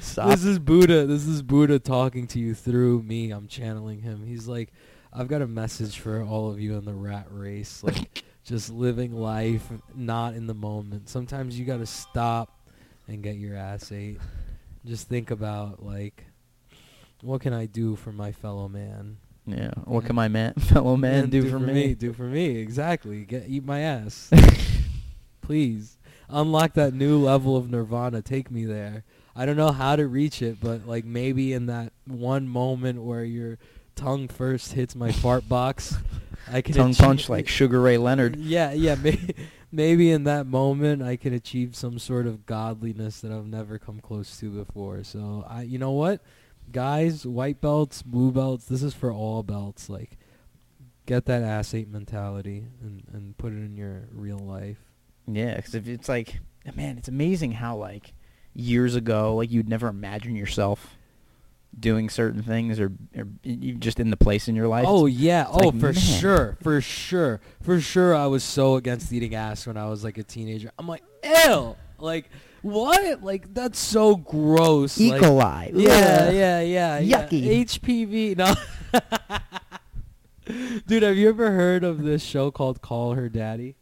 stop. This is Buddha. This is Buddha talking to you through me. I'm channeling him. He's like, I've got a message for all of you in the rat race. Like, (laughs) just living life, not in the moment. Sometimes you got to stop and get your ass ate. Just think about like, what can I do for my fellow man? yeah. What can my man, (laughs) fellow man, And do, for me? Do for me. Exactly. Get eat my ass. (laughs) Please unlock that new level of nirvana. Take me there. I don't know how to reach it, but like maybe in that one moment where your tongue first hits my fart box, (laughs) I can Tongue achieve- punch like Sugar Ray Leonard. Yeah, yeah. Maybe, (laughs) maybe in that moment I can achieve some sort of godliness that I've never come close to before. So I, you know what, guys, white belts, blue belts. This is for all belts. Like, get that ass ate mentality and and put it in your real life. Yeah, because if it's like, man, it's amazing how like years ago, like you'd never imagine yourself doing certain things, or, or you just in the place in your life. Oh yeah. it's Oh, like, for man. sure. For sure. For sure. I was so against eating ass when I was like a teenager. I'm like, ew. Like, what? Like, that's so gross. E. Like, coli. Yeah, yeah, yeah. yeah. Yucky. HPV. No. (laughs) Dude, have you ever heard of this show called Call Her Daddy?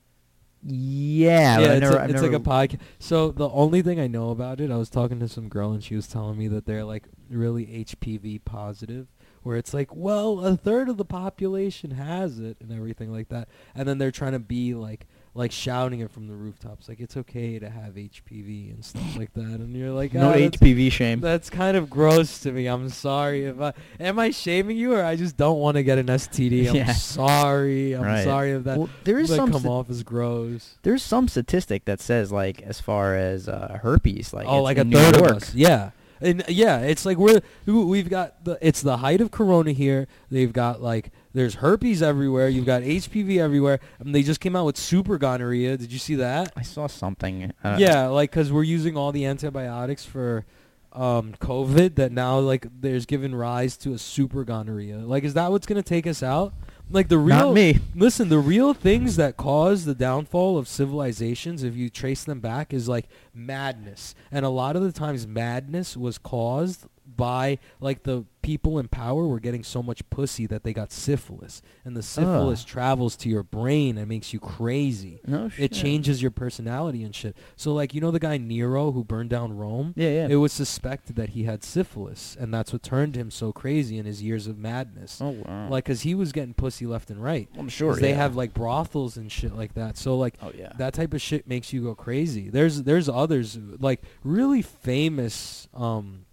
Yeah, yeah, it's, never, a- it's like a podcast. So the only thing I know about it, I was talking to some girl and she was telling me that they're like really HPV positive, where it's like, well, a third of the population has it and everything like that, and then they're trying to be like like shouting it from the rooftops, like it's okay to have HPV and stuff like that, and you're like, no "Ah, that's- HPV shame. that's kind of gross to me. I'm sorry if I am I shaming you or I just don't want to get an STD. (laughs) I'm Yeah. sorry. I'm Right. sorry if that well, there is that some come sta- off as gross. there's some statistic that says like as far as uh, herpes, like oh, it's like a in New third York, of us. Yeah. And yeah, it's like we're we've got the it's the height of corona here. They've got like there's herpes everywhere. You've got HPV everywhere. And they just came out with super gonorrhea. Did you see that? I saw something. Uh, yeah, like cuz we're using all the antibiotics for um COVID that now like there's given rise to a super gonorrhea. Like is that what's going to take us out? Like the real Not me. Listen, the real things that cause the downfall of civilizations, if you trace them back, is like madness. And a lot of the times, madness was caused by like the people in power were getting so much pussy that they got syphilis, and the syphilis Ugh. travels to your brain and makes you crazy. No shit. It changes your personality and shit. So like you know the guy Nero who burned down Rome. Yeah, yeah. It was suspected that he had syphilis, and that's what turned him so crazy in his years of madness. oh wow. Like, cause he was getting pussy left and right. I'm sure 'Cause they have like brothels and shit like that. So like Oh yeah. that type of shit makes you go crazy. There's there's others like really famous um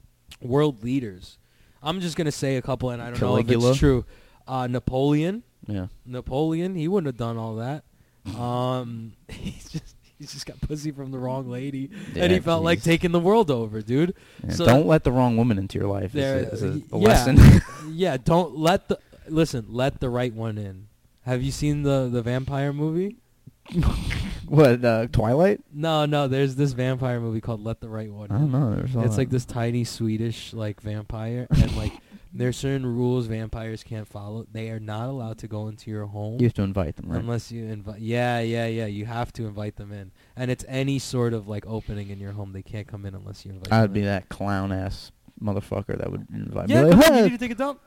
world leaders. I'm just gonna say a couple, and I don't know if Caligula? it's true. Uh, Napoleon, yeah. Napoleon, he wouldn't have done all that. Um, (laughs) he's just he's just got pussy from the wrong lady, and he Yeah, felt like taking the world over, dude. Yeah, So don't let the wrong woman into your life. There- Is a, is a yeah. lesson. (laughs) yeah, don't let the listen. Let the right one in. Have you seen the the vampire movie? What? Uh, Twilight? No, no. There's this vampire movie called Let the Right One. I In. don't know. There's all It's like that. this tiny Swedish like vampire, (laughs) and like there's certain rules vampires can't follow. They are not allowed to go into your home You have to invite them, right? unless you invite. Yeah, yeah, yeah. You have to invite them in, and it's any sort of like opening in your home. They can't come in unless you invite. I'd them be in. that clown ass motherfucker that would invite Yeah, me. come Like, on, you "Hey." need to take a dump.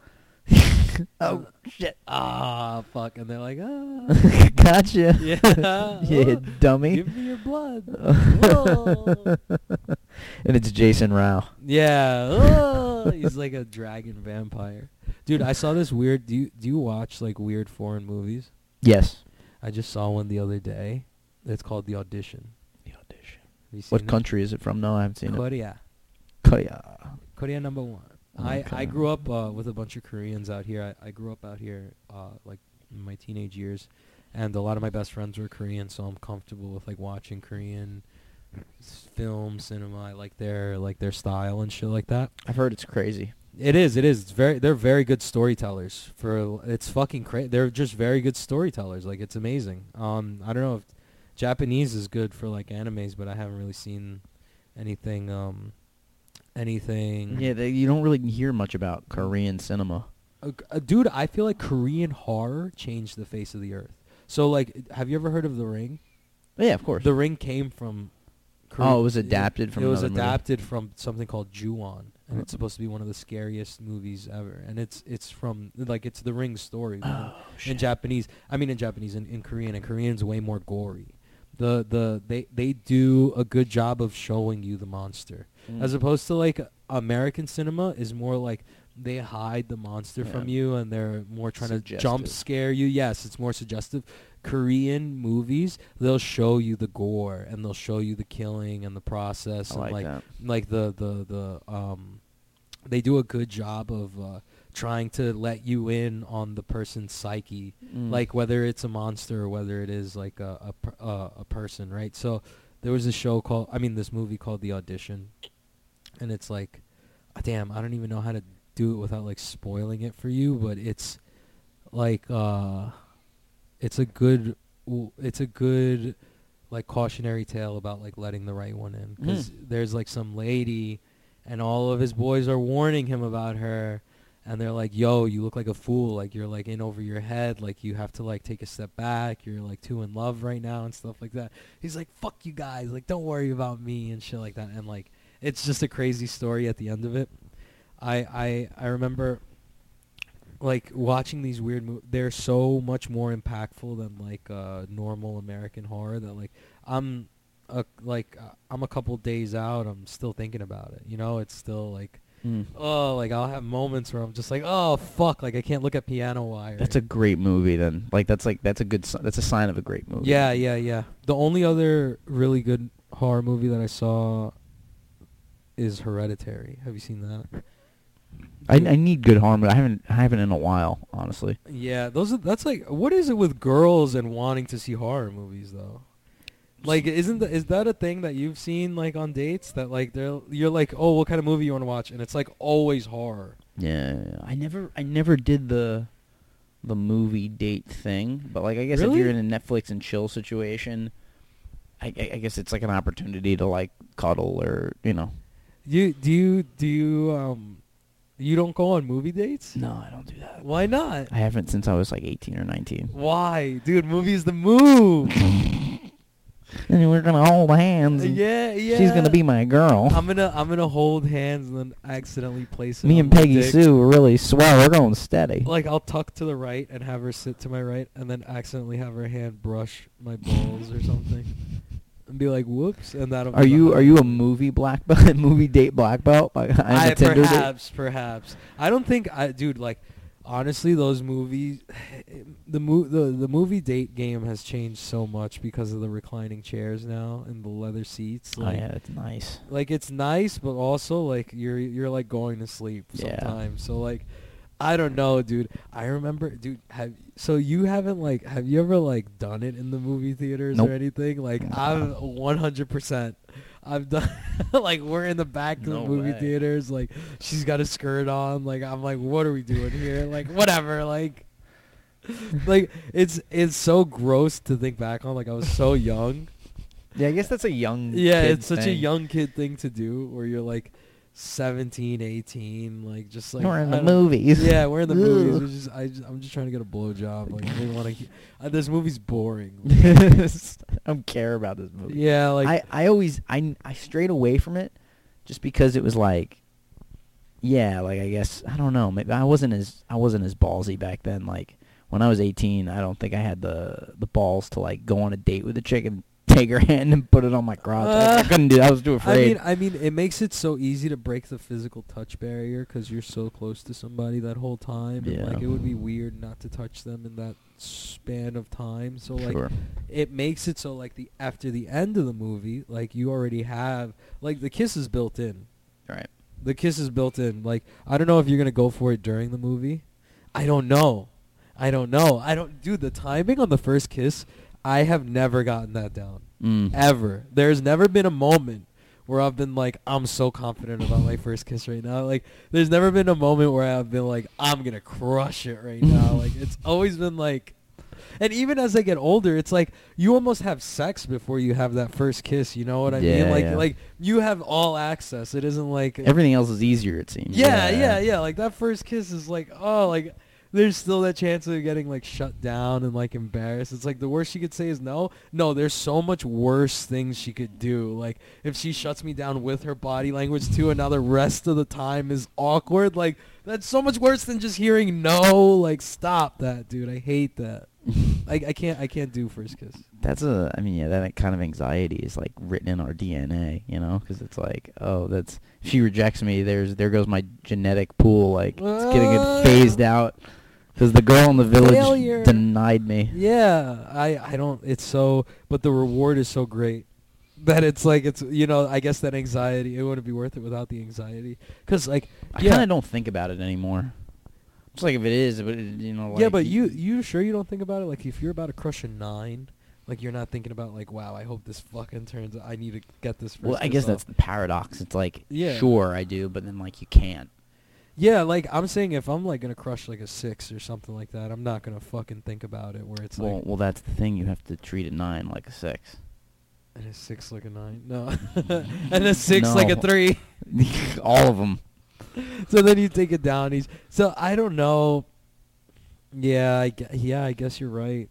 (laughs) oh shit! Ah, fuck, and they're like, ah, (laughs) gotcha. (laughs) yeah, yeah, dummy. give me your blood. And it's Jason Rao. Yeah, oh, he's like a dragon vampire. Dude, I saw this weird. Do you do you watch like weird foreign movies? Yes. I just saw one the other day. It's called The Audition. The audition. Have you seen What it? country is it from? No, I haven't seen it. Korea. Korea. Korea number one. I, I grew up uh, with a bunch of Koreans out here. I, I grew up out here uh, like in my teenage years, and a lot of my best friends were Korean, so I'm comfortable with like watching Korean film, cinema. I like their like their style and shit like that. I've heard it's crazy. It is. It is. It's very. They're very good storytellers. For it's fucking crazy. They're just very good storytellers. Like it's amazing. Um, I don't know if Japanese is good for like animes, but I haven't really seen anything. Um, anything. Yeah, they, you don't really hear much about Korean cinema. Uh, uh, dude, I feel like Korean horror changed the face of the earth. So like, have you ever heard of The Ring? Yeah, of course. The Ring came from. Korea. Oh, it was adapted from It was another movie. adapted from something called Ju-on, and it's supposed to be one of the scariest movies ever. And it's it's from like it's the Ring story. oh, in. Japanese, I mean in Japanese, in, in Korean, and Korean's way more gory. The the they they do a good job of showing you the monster, Mm. as opposed to like American cinema is more like they hide the monster Yeah. from you and they're more trying to jump scare you. Yes, it's more suggestive. Korean movies, they'll show you the gore and they'll show you the killing and the process I and like, like that. like the the the um they do a good job of uh trying to let you in on the person's psyche Mm. like whether it's a monster or whether it is like a a, uh, a person right? So there was a show called i mean this movie called the audition and it's like ah, damn i don't even know how to do it without like spoiling it for you but it's like uh it's a good it's a good like cautionary tale about like letting the right one in. Because there's like some lady and all of his boys are warning him about her and they're like yo you look like a fool. Like you're like in over your head. Like you have to like take a step back. You're like too in love right now and stuff like that. He's like fuck you guys. Like don't worry about me and shit like that. And like it's just a crazy story at the end of it. I i i remember like watching these weird movies they're so much more impactful than like uh normal american horror that like i'm a, like uh, i'm a couple days out. I'm still thinking about it. You know it's still like Mm. oh like i'll have moments where i'm just like oh fuck like i can't look at piano wire That's a great movie. Then, like, that's like that's a good. si- That's a sign of a great movie. yeah yeah yeah the only other really good horror movie that i saw is hereditary have you seen that I, I need good horror. But I haven't. I haven't in a while, honestly. Yeah, those are that's like what is it with girls and wanting to see horror movies though? Like, isn't the, is that a thing that you've seen like on dates that like they're you're like, oh, what kind of movie you want to watch, and it's like always horror. Yeah, I never, I never did the, the movie date thing. But like, I guess Really? if you're in a Netflix and chill situation, I, I I guess it's like an opportunity to like cuddle or you know. You do you do you um you don't go on movie dates? No, I don't do that. Why not? I haven't since I was like 18 or 19. Why, dude? Movies the move. (laughs) And we're gonna hold hands. and yeah, yeah. She's gonna be my girl. I'm gonna I'm gonna hold hands and then accidentally place it. Me and Peggy. Sue really swell. We're going steady. Like I'll tuck to the right and have her sit to my right, and then accidentally have her hand brush my balls or something, and be like, "Whoops!" And that'll. be Are you are you a movie black (laughs) belt, movie date black belt? Like, I a Tinder date? perhaps, perhaps. I don't think I, dude. Like, honestly, those movies, (sighs) the mo- the the movie date game has changed so much because of the reclining chairs now and the leather seats. Oh Like, yeah, it's nice. like it's nice, but also like you're you're like going to sleep Yeah. sometimes. So like, I don't know, dude. I remember, dude. Have so you haven't like have you ever like done it in the movie theaters Nope. or anything? Like. I'm 100. percent I've done (laughs) like we're in the back of No the movie way. theaters. Like she's got a skirt on. Like I'm like, what are we doing here? Like whatever. Like. like it's it's so gross to think back on. Like I was so young, Yeah, I guess that's a young. yeah, kid it's such a young kid thing to do where you're like 17, 18, like just like We're in the movies. Yeah, we're in the movies. Ugh. Is, I just, I'm just trying to get a blowjob. Like I didn't want to. Uh, this movie's boring. (laughs) (laughs) I don't care about this movie. yeah, like I, I always I I strayed away from it just because it was like yeah, like I guess I don't know, maybe I wasn't as I wasn't as ballsy back then like when I was 18, I don't think I had the the balls to like go on a date with a chick and take her (laughs) hand and put it on my crotch. I Uh, couldn't do that. I was too I afraid. mean, I mean, it makes it so easy to break the physical touch barrier because you're so close to somebody that whole time. And, Yeah. like it would be weird not to touch them in that span of time. So like, sure. it makes it so like the after the end of the movie, like you already have like the kiss is built in. Right. The kiss is built in. Like I don't know if you're gonna go for it during the movie. I don't know. I don't know. I don't. Dude, the timing on the first kiss, I have never gotten that down Mm. ever. There's never been a moment where I've been like, I'm so confident about my first kiss right now. Like, there's never been a moment where I've been like, I'm gonna crush it right now. (laughs) like, it's always been like, and even as I get older, it's like you almost have sex before you have that first kiss. You know what I Yeah, mean? Like, yeah. like you have all access. It isn't like Everything else is easier it seems. yeah, yeah, yeah. Like that first kiss is like, oh, like there's still that chance of getting like shut down and like embarrassed. It's like the worst she could say is no. No, there's so much worse things she could do. Like if she shuts me down with her body language too, and now the rest of the time is awkward. Like that's so much worse than just hearing no. Like stop that, dude. I hate that. (laughs) I, I can't. I can't do first kiss. That's a, I mean, yeah, that kind of anxiety is like written in our DNA, you know, because it's like, oh, that's she rejects me, there's there goes my genetic pool, like it's getting it phased out because the girl in the village Failure. denied me. Yeah, I I don't. It's so, but the reward is so great that it's like it's you know I guess that anxiety it wouldn't be worth it without the anxiety because like I yeah kind of don't think about it anymore. It's like if it is, but it, you know, like, yeah, but you you sure you don't think about it like if you're about to crush a nine. Like you're not thinking about like, wow, I hope this fucking turns. I need to get this. First Well, I guess off. that's the paradox. It's like, Yeah. sure, I do, but then like you can't. Yeah, like I'm saying, if I'm like gonna crush like a six or something like that, I'm not gonna fucking think about it. Where it's well, like well, that's the thing. You have to treat a nine like a six. and a six like a nine, no, (laughs) and a six like a three. (laughs) All of them. so then you take it down. He's so I don't know. Yeah, I gue- yeah, I guess you're right.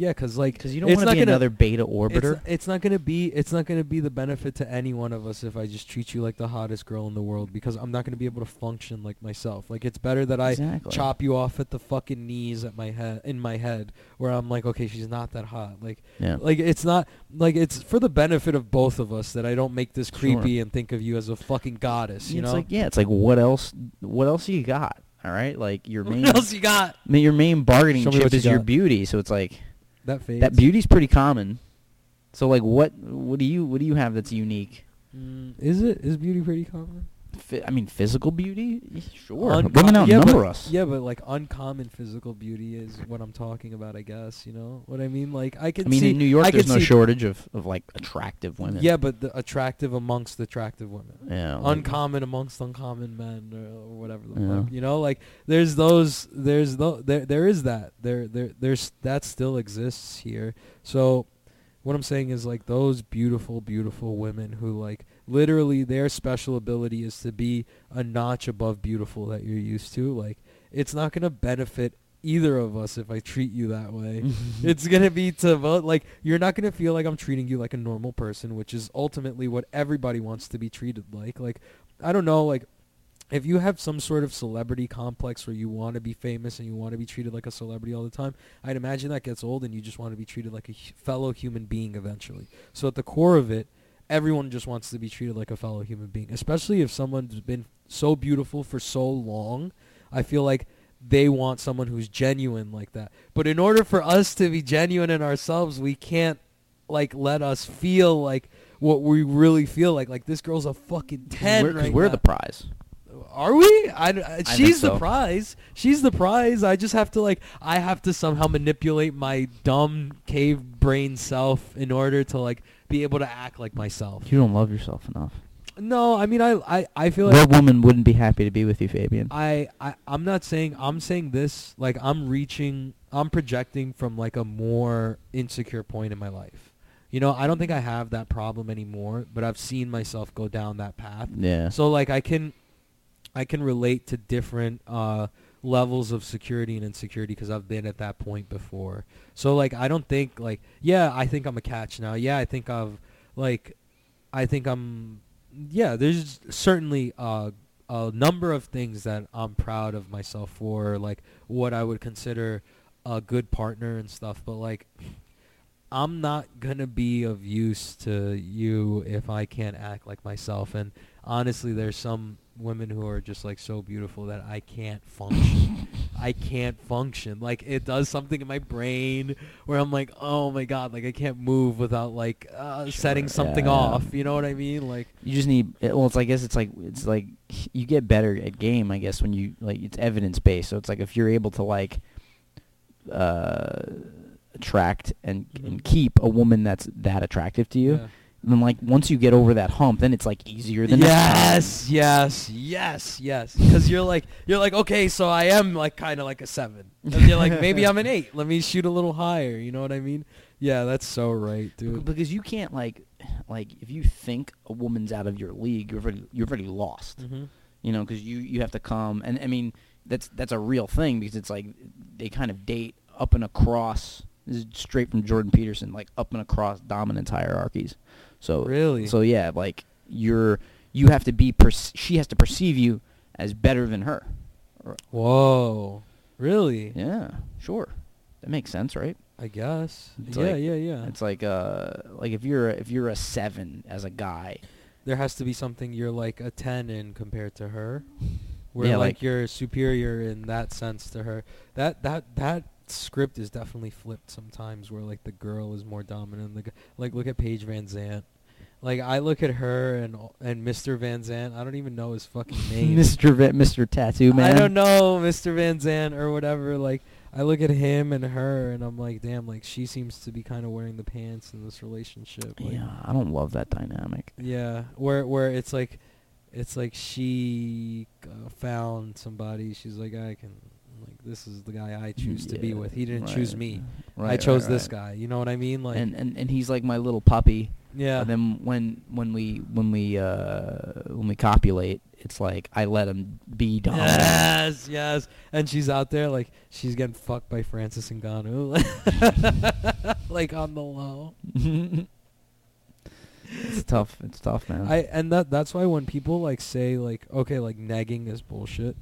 Yeah, because like Because you don't it's want to be gonna- another beta orbiter. it's not gonna be it's not gonna be the benefit to any one of us if I just treat you like the hottest girl in the world because I'm not gonna be able to function like myself. Like it's better that I exactly. chop you off at the fucking knees at my head in my head where I'm like, okay, she's not that hot. Like Yeah. like it's not like it's for the benefit of both of us that I don't make this Sure. creepy and think of you as a fucking goddess. You it's know. like yeah, it's like what else? What else you got? All right, like your main, what else you got? I mean, your main bargaining chip is your beauty. So it's like That fades. that beauty's pretty common. So like, what what do you what do you have that's unique? Mm, is it? Is beauty pretty common? Fi- I mean, physical beauty. Sure, Unco- women yeah, outnumber but, us. Yeah, but like uncommon physical beauty is what I'm talking about. I guess you know what I mean. Like I can I mean, see in New York, I there's no shortage of, of like attractive women. Yeah, but the attractive amongst attractive women. yeah. like- uncommon amongst uncommon men or, or whatever the Yeah. fuck you know like there's those there's tho- there there is that there there there's that still exists here so what i'm saying is like those beautiful beautiful women who like literally their special ability is to be a notch above beautiful that you're used to like it's not going to benefit either of us if i treat you that way (laughs) it's gonna be to vote like you're not gonna feel like I'm treating you like a normal person, which is ultimately what everybody wants to be treated like. Like, I don't know, like if you have some sort of celebrity complex where you want to be famous and you want to be treated like a celebrity all the time, I'd imagine that gets old and you just want to be treated like a fellow human being eventually. So at the core of it, everyone just wants to be treated like a fellow human being, especially if someone's been so beautiful for so long. I feel like they want someone who's genuine like that. But in order for us to be genuine in ourselves, we can't like let us feel like what we really feel like. Like this girl's a fucking 10 we're, right we're now. the prize. Are we? I, I- she's the so. prize. She's the prize. I just have to like I have to somehow manipulate my dumb cave brain self in order to like be able to act like myself. You don't love yourself enough. No, I mean I I, I feel like What woman wouldn't be happy to be with you, Fabian? I, I I'm not saying I'm saying this like I'm reaching I'm projecting from like a more insecure point in my life. You know, I don't think I have that problem anymore, but I've seen myself go down that path. yeah. So like I can I can relate to different uh levels of security and insecurity because I've been at that point before. So like I don't think like yeah, I think I'm a catch now. Yeah, I think I've like I think I'm yeah, there's certainly a number of things that I'm proud of myself for, like what I would consider a good partner and stuff. But like, I'm not gonna be of use to you if I can't act like myself. And honestly, there's some women who are just like so beautiful that I can't function. (laughs) I can't function. Like it does something in my brain where I'm like, oh my god, like I can't move without like uh, setting something yeah. off. You know what I mean? Like You just need. Well, it's. I guess it's like it's like you get better at game. I guess when you like it's evidence based. So it's like if you're able to like uh, attract and and Mhm. keep a woman that's that attractive to you, Yeah. Then like once you get over that hump, then it's like easier than yes, yes, yes, yes. Because you're like you're like okay, so I am like kind of like a seven, and you're like maybe I'm an (laughs) eight. Let me shoot a little higher. You know what I mean? Yeah, that's so right, dude. because you can't like like if you think a woman's out of your league, you're already you're already lost. hmm you know, because you you have to come, and I mean that's that's a real thing because it's like they kind of date up and across. This is straight from Jordan Peterson, like up and across dominance hierarchies. So Really? so yeah, like you're you have to be perce- she has to perceive you as better than her. Whoa, really? Yeah, sure, that makes sense, right? I guess. It's yeah, like- yeah, yeah. It's like uh like if you're a, if you're a seven as a guy, There has to be something you're like a ten in compared to her, where Yeah, like, like- you're superior in that sense to her. That that that script is definitely flipped sometimes, where like the girl is more dominant. The, g- like look at Paige VanZant. Like I look at her and and Mr. VanZant. I don't even know his fucking (laughs) name. Mr. Mr. Tattoo Man. I don't know Mr. VanZant or whatever. Like I look at him and her, and I'm like, damn. Like she seems to be kind of wearing the pants in this relationship. Like, Yeah, I don't love that dynamic. yeah, where where it's like, it's like she uh, found somebody. She's like, I can, this is the guy I choose to be with. He didn't choose me. Right, I chose right, this guy. You know what I mean? Like, and, and and he's like my little puppy. yeah, And then when when we when we uh when we copulate, it's like I let him be dominant. Yes, yes. And she's out there like she's getting fucked by Francis and Ngannou, (laughs) like on the low. (laughs) it's tough. It's tough, man. I and that that's why when people like say like okay like negging is bullshit.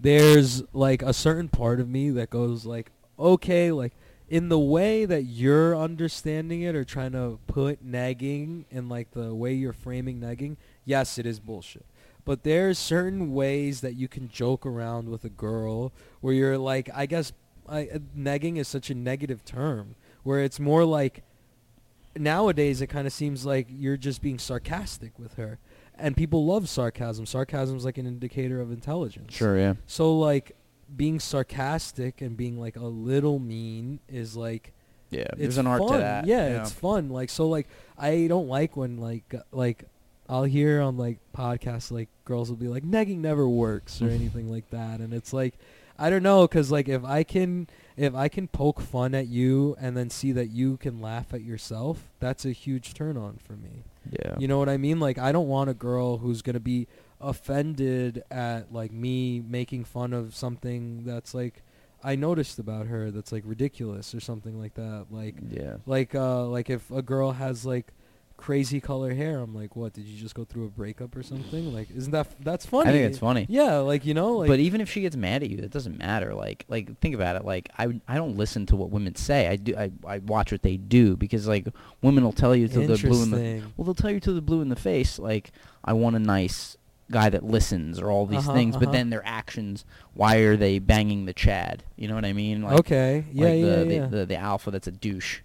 There's like a certain part of me that goes like okay like in the way that you're understanding it or trying to put negging in like the way you're framing negging, yes it is bullshit. But there's certain ways that you can joke around with a girl where you're like I guess I, uh, negging is such a negative term where it's more like nowadays it kind of seems like you're just being sarcastic with her and people love sarcasm. Sarcasm is like an indicator of intelligence. Sure, yeah. So like being sarcastic and being like a little mean is like Yeah, it's there's an art fun. to that. Yeah, it's fun. Like so, like I don't like when like like I'll hear on like podcasts like girls will be like negging never works or (laughs) anything like that, and it's like I don't know because like if I can if I can poke fun at you and then see that you can laugh at yourself, that's a huge turn on for me. Yeah. You know what I mean? Like I don't want a girl who's gonna be offended at like me making fun of something that's like I noticed about her that's like ridiculous or something like that. Like yeah. like uh like if a girl has like crazy color hair, I'm like, what? Did you just go through a breakup or something? Like, isn't that f- that's funny? I think it's funny. Yeah, like you know, like but even if she gets mad at you, it doesn't matter. Like, like think about it. Like, I, I don't listen to what women say. I do. I, I watch what they do because like women will tell you till the blue in the well, they'll tell you to the blue in the face. Like, I want a nice guy that listens or all these Uh-huh, things. But uh-huh. then their actions. Why are they banging the Chad? You know what I mean? Like, okay, yeah, like yeah, the, yeah. The, the the alpha that's a douche,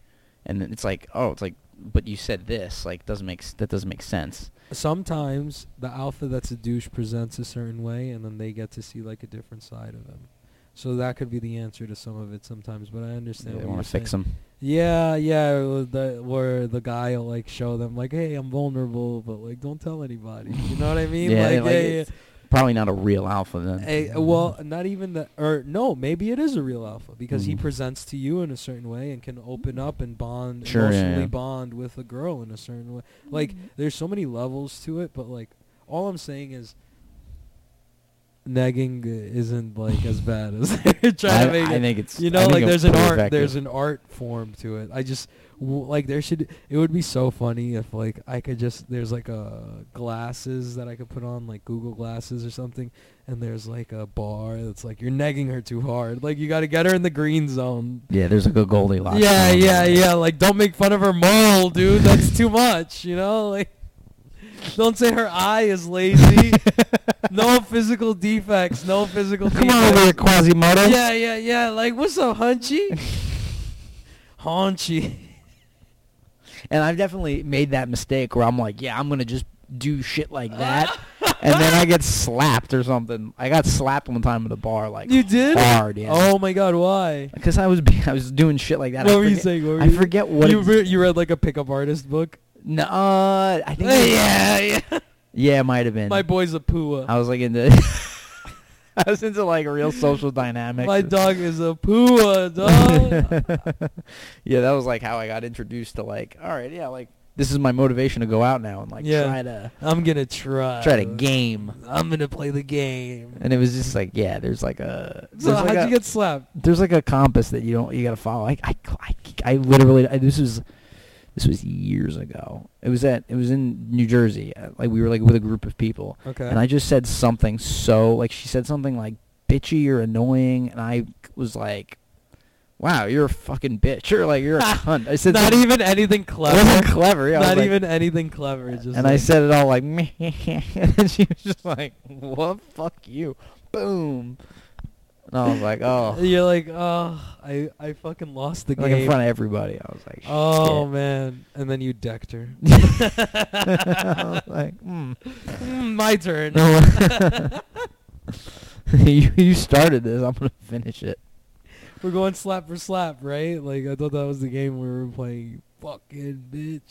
and then it's like, oh, it's like, but you said this. Like, doesn't make s- that doesn't make sense. Sometimes the alpha that's a douche presents a certain way, and then they get to see like a different side of him. So that could be the answer to some of it sometimes. But I understand. they what want you're to fix saying. them. Yeah, yeah, the, where the guy will like show them like, hey, I'm vulnerable, but like, don't tell anybody. You know what I mean? Yeah, like, like, it's Probably not a real alpha then. yeah. Hey, well, not even the, or no, maybe it is a real alpha because he Mhm. presents to you in a certain way and can open up and bond, Sure, emotionally yeah. bond with a girl in a certain way. Like, there's so many levels to it, but like, all I'm saying is, negging isn't like as bad as they're (laughs) trying I, to make I it. think it's You know, think like there's an art, effective. there's an art form to it. I just w- like there should. It would be so funny if like I could just there's like a glasses that I could put on like Google glasses or something, and there's like a bar that's like you're negging her too hard. Like you got to get her in the green zone. Yeah, there's like a Goldilocks. Yeah, yeah, yeah. Yeah. Like don't make fun of her moral, dude. That's too much. You know, like don't say her eye is lazy. (laughs) no physical defects. No physical. Come defects. on over here, Quasimodo. Yeah, yeah, yeah. Like, what's up, Hunchy? (laughs) Haunchy. And I've definitely made that mistake where I'm like, yeah, I'm gonna just do shit like that, and then I get slapped or something. I got slapped one time at a bar, like You did? hard, yeah. Oh my God, why? Because I was (laughs) I was doing shit like that. I what were you forget- saying? What were I you forget what. you, re- you read like a pickup artist book. no, uh, I think. (laughs) yeah, yeah. yeah, it might have been. My boy's a pua. I was like into. (laughs) (laughs) I was into like a real social dynamics. My dog is a pua, (laughs) dog. yeah, that was like how I got introduced to like, all right, yeah, like this is my motivation to go out now and like Yeah. try to I'm gonna try. try to game. I'm gonna play the game. And it was just like, yeah, there's like a So there's how'd a, you get slapped? there's like a compass that you don't you gotta follow. I I I, I literally I, this was this was years ago. It was at it was in New Jersey. uh, Like we were like with a group of people, Okay. and I just said something so like she said something like bitchy or annoying, and I was like, "Wow, you're a fucking bitch," or like you're a (laughs) cunt. I said not even anything It wasn't clever. clever. Yeah, not like- even anything clever. Just and I said it all like, (laughs) Meh. (laughs) and she was just like, "What? Fuck you!" Boom. And I was like, (laughs) "Oh." You're like, oh, I I fucking lost the like game. in front of everybody. I was like, oh shit. man! And then you decked her. (laughs) I was like, hmm. Mm, My turn. (laughs) you you started this. I'm gonna finish it. We're going slap for slap, right? Like I thought that was the game we were playing. Fucking bitch.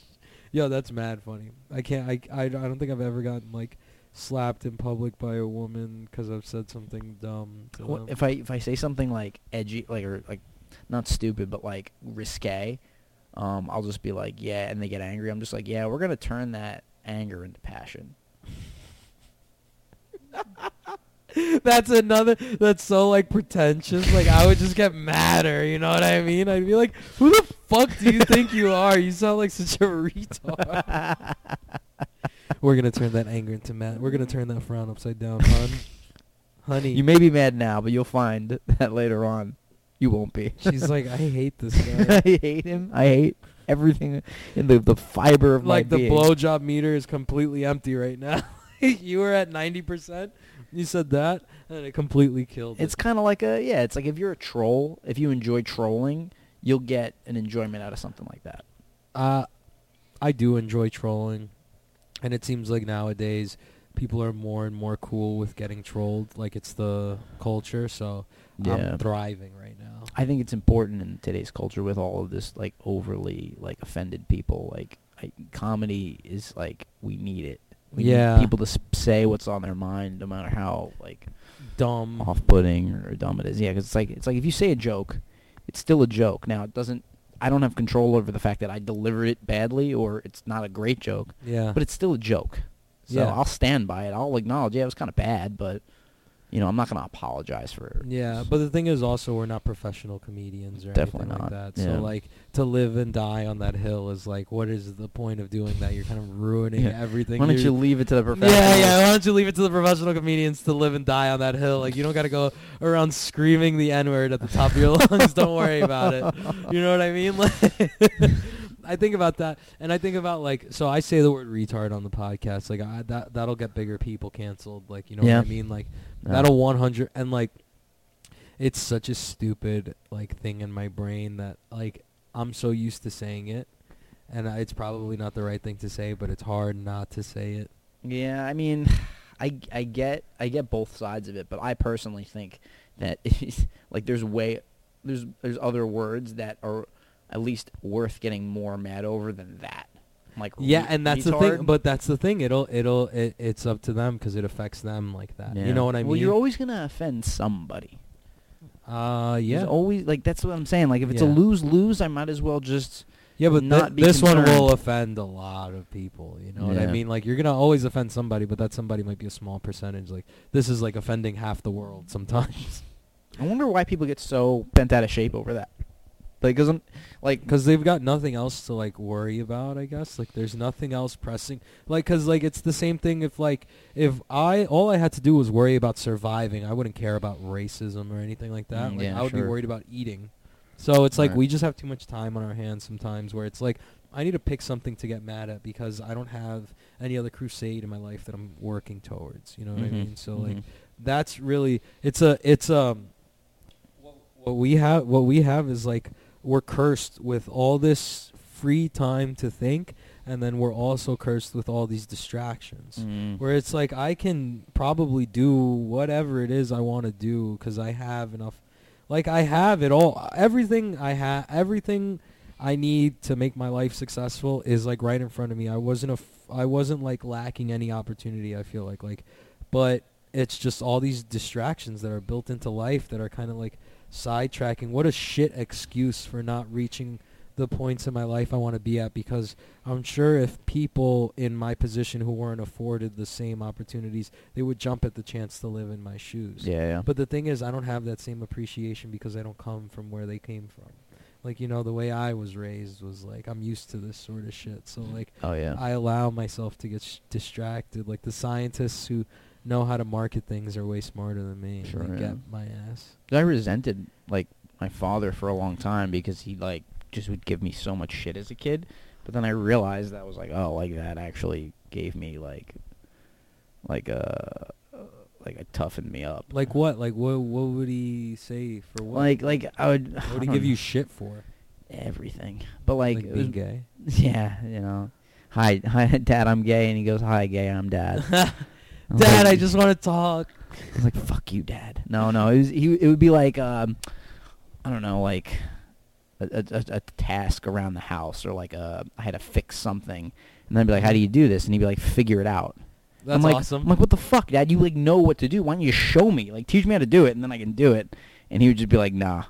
Yo, that's mad funny. I can't. I I, I don't think I've ever gotten like slapped in public by a woman because I've said something dumb. Them. If I if I say something like edgy, like or like not stupid, but like risque, um, I'll just be like, yeah, and they get angry. I'm just like, yeah, we're gonna turn that anger into passion. (laughs) that's another. That's so like pretentious. Like I would just get madder. You know what I mean? I'd be like, "Who the fuck do you think you are? You sound like such a (laughs) retard." (laughs) We're gonna turn that anger into mad. We're gonna turn that frown upside down, hun. (laughs) Honey. You may be mad now, but you'll find that later on, you won't be. She's like, I hate this (laughs) guy. I hate him. I hate everything in the the fiber of like my the being. blowjob meter is completely empty right now. (laughs) you were at ninety percent. You said that, and it completely killed. It's it. kind of like a yeah. It's like if you're a troll, if you enjoy trolling, you'll get an enjoyment out of something like that. Uh, I do enjoy trolling. And it seems like nowadays people are more and more cool with getting trolled. Like it's the culture. So Yeah. I'm thriving right now. I think it's important in today's culture with all of this like overly like offended people. Like I, comedy is like we need it. We Yeah. need people to s- say what's on their mind, no matter how like Dumb. off-putting or dumb it is. Yeah, because it's like it's like if you say a joke, it's still a joke. Now it doesn't. I don't have control over the fact that I delivered it badly or it's not a great joke, Yeah. but it's still a joke. So Yeah. I'll stand by it. I'll acknowledge, yeah, it was kind of bad, but you know, I'm not gonna apologize for. Yeah, but the thing is also we're not professional comedians or Definitely anything not, like that. yeah. So like to live and die on that hill is like what is the point of doing that? You're kind of ruining Yeah. everything. Why don't You're- you leave it to the professional? Yeah, yeah. Why don't you leave it to the professional comedians to live and die on that hill? Like you don't got to go around screaming the n word at the top of your (laughs) lungs. Don't worry about it. You know what I mean? Like, (laughs) I think about that, and I think about like, so I say the word retard on the podcast. Like I, that that'll get bigger people canceled. Like you know Yeah. what I mean? Like No. that'll 100 and like it's such a stupid like thing in my brain that like I'm so used to saying it and it's probably not the right thing to say but it's hard not to say it. Yeah, I mean, I I get I get both sides of it, but I personally think that (laughs) like there's way there's there's other words that are at least worth getting more mad over than that. Like Yeah, re- and that's the thing but that's the thing it'll it'll it, it's up to them cuz it affects them like that. Yeah. You know what I mean? Well, you're always gonna offend somebody. uh There's yeah. always like that's what I'm saying. Like if it's a lose lose, I might as well just Yeah, but not thi- be this one will offend a lot of people. You know what I mean? Like you're gonna always offend somebody, but that somebody might be a small percentage. Like this is like offending half the world sometimes. I wonder why people get so bent out of shape over that. Like, cause I'm like because they've got nothing else to like worry about i guess. Like there's nothing else pressing. Like because like it's the same thing if like if i all i had to do was worry about surviving i wouldn't care about racism or anything like that. Mm, like yeah, i would be worried about eating. So it's like Right. we just have too much time on our hands sometimes where it's like i need to pick something to get mad at because i don't have any other crusade in my life that i'm working towards you know what Mhm, i mean? So like mhm. that's really it's a it's um what, what we have what we have is like we're cursed with all this free time to think and then we're also cursed with all these distractions. Mm. where it's like I can probably do whatever it is I want to do cuz I have enough like I have it all. Everything I have everything I need to make my life successful is like right in front of me. I wasn't a f- I wasn't like lacking any opportunity I feel like like but it's just all these distractions that are built into life that are kind of like sidetracking. What a shit excuse for not reaching the points in my life I want to be at because I'm sure if people in my position who weren't afforded the same opportunities, they would jump at the chance to live in my shoes. yeah, yeah. But the thing is, I don't have that same appreciation because I don't come from where they came from. Like, you know, the way I was raised was like, I'm used to this sort of shit. So, like, oh yeah. I allow myself to get sh- distracted. Like the scientists who know how to market things are way smarter than me. Sure, They yeah. get my ass. I resented like my father for a long time because he like just would give me so much shit as a kid. But then I realized that was like, oh, like that actually gave me like, like uh, a, like it toughened me up. Like what? Like what? What would he say for what? Like like I would. what would he give know, you shit for? everything? But like, Like, was- being gay. (laughs) yeah, you know, hi, (laughs) hi, dad, I'm gay, and he goes, hi, gay, I'm dad. (laughs) Dad, I just want to talk. I was like, "Fuck you, Dad." No, no. It was he. It would be like, um, I don't know, like a, a, a- a task around the house, or like a, I had to fix something, and then I'd be like, "How do you do this?" And he'd be like, "Figure it out." That's I'm like, awesome. I'm like, "What the fuck, Dad? You like know what to do? Why don't you show me? Like, teach me how to do it, and then I can do it." And he would just be like, "Nah,"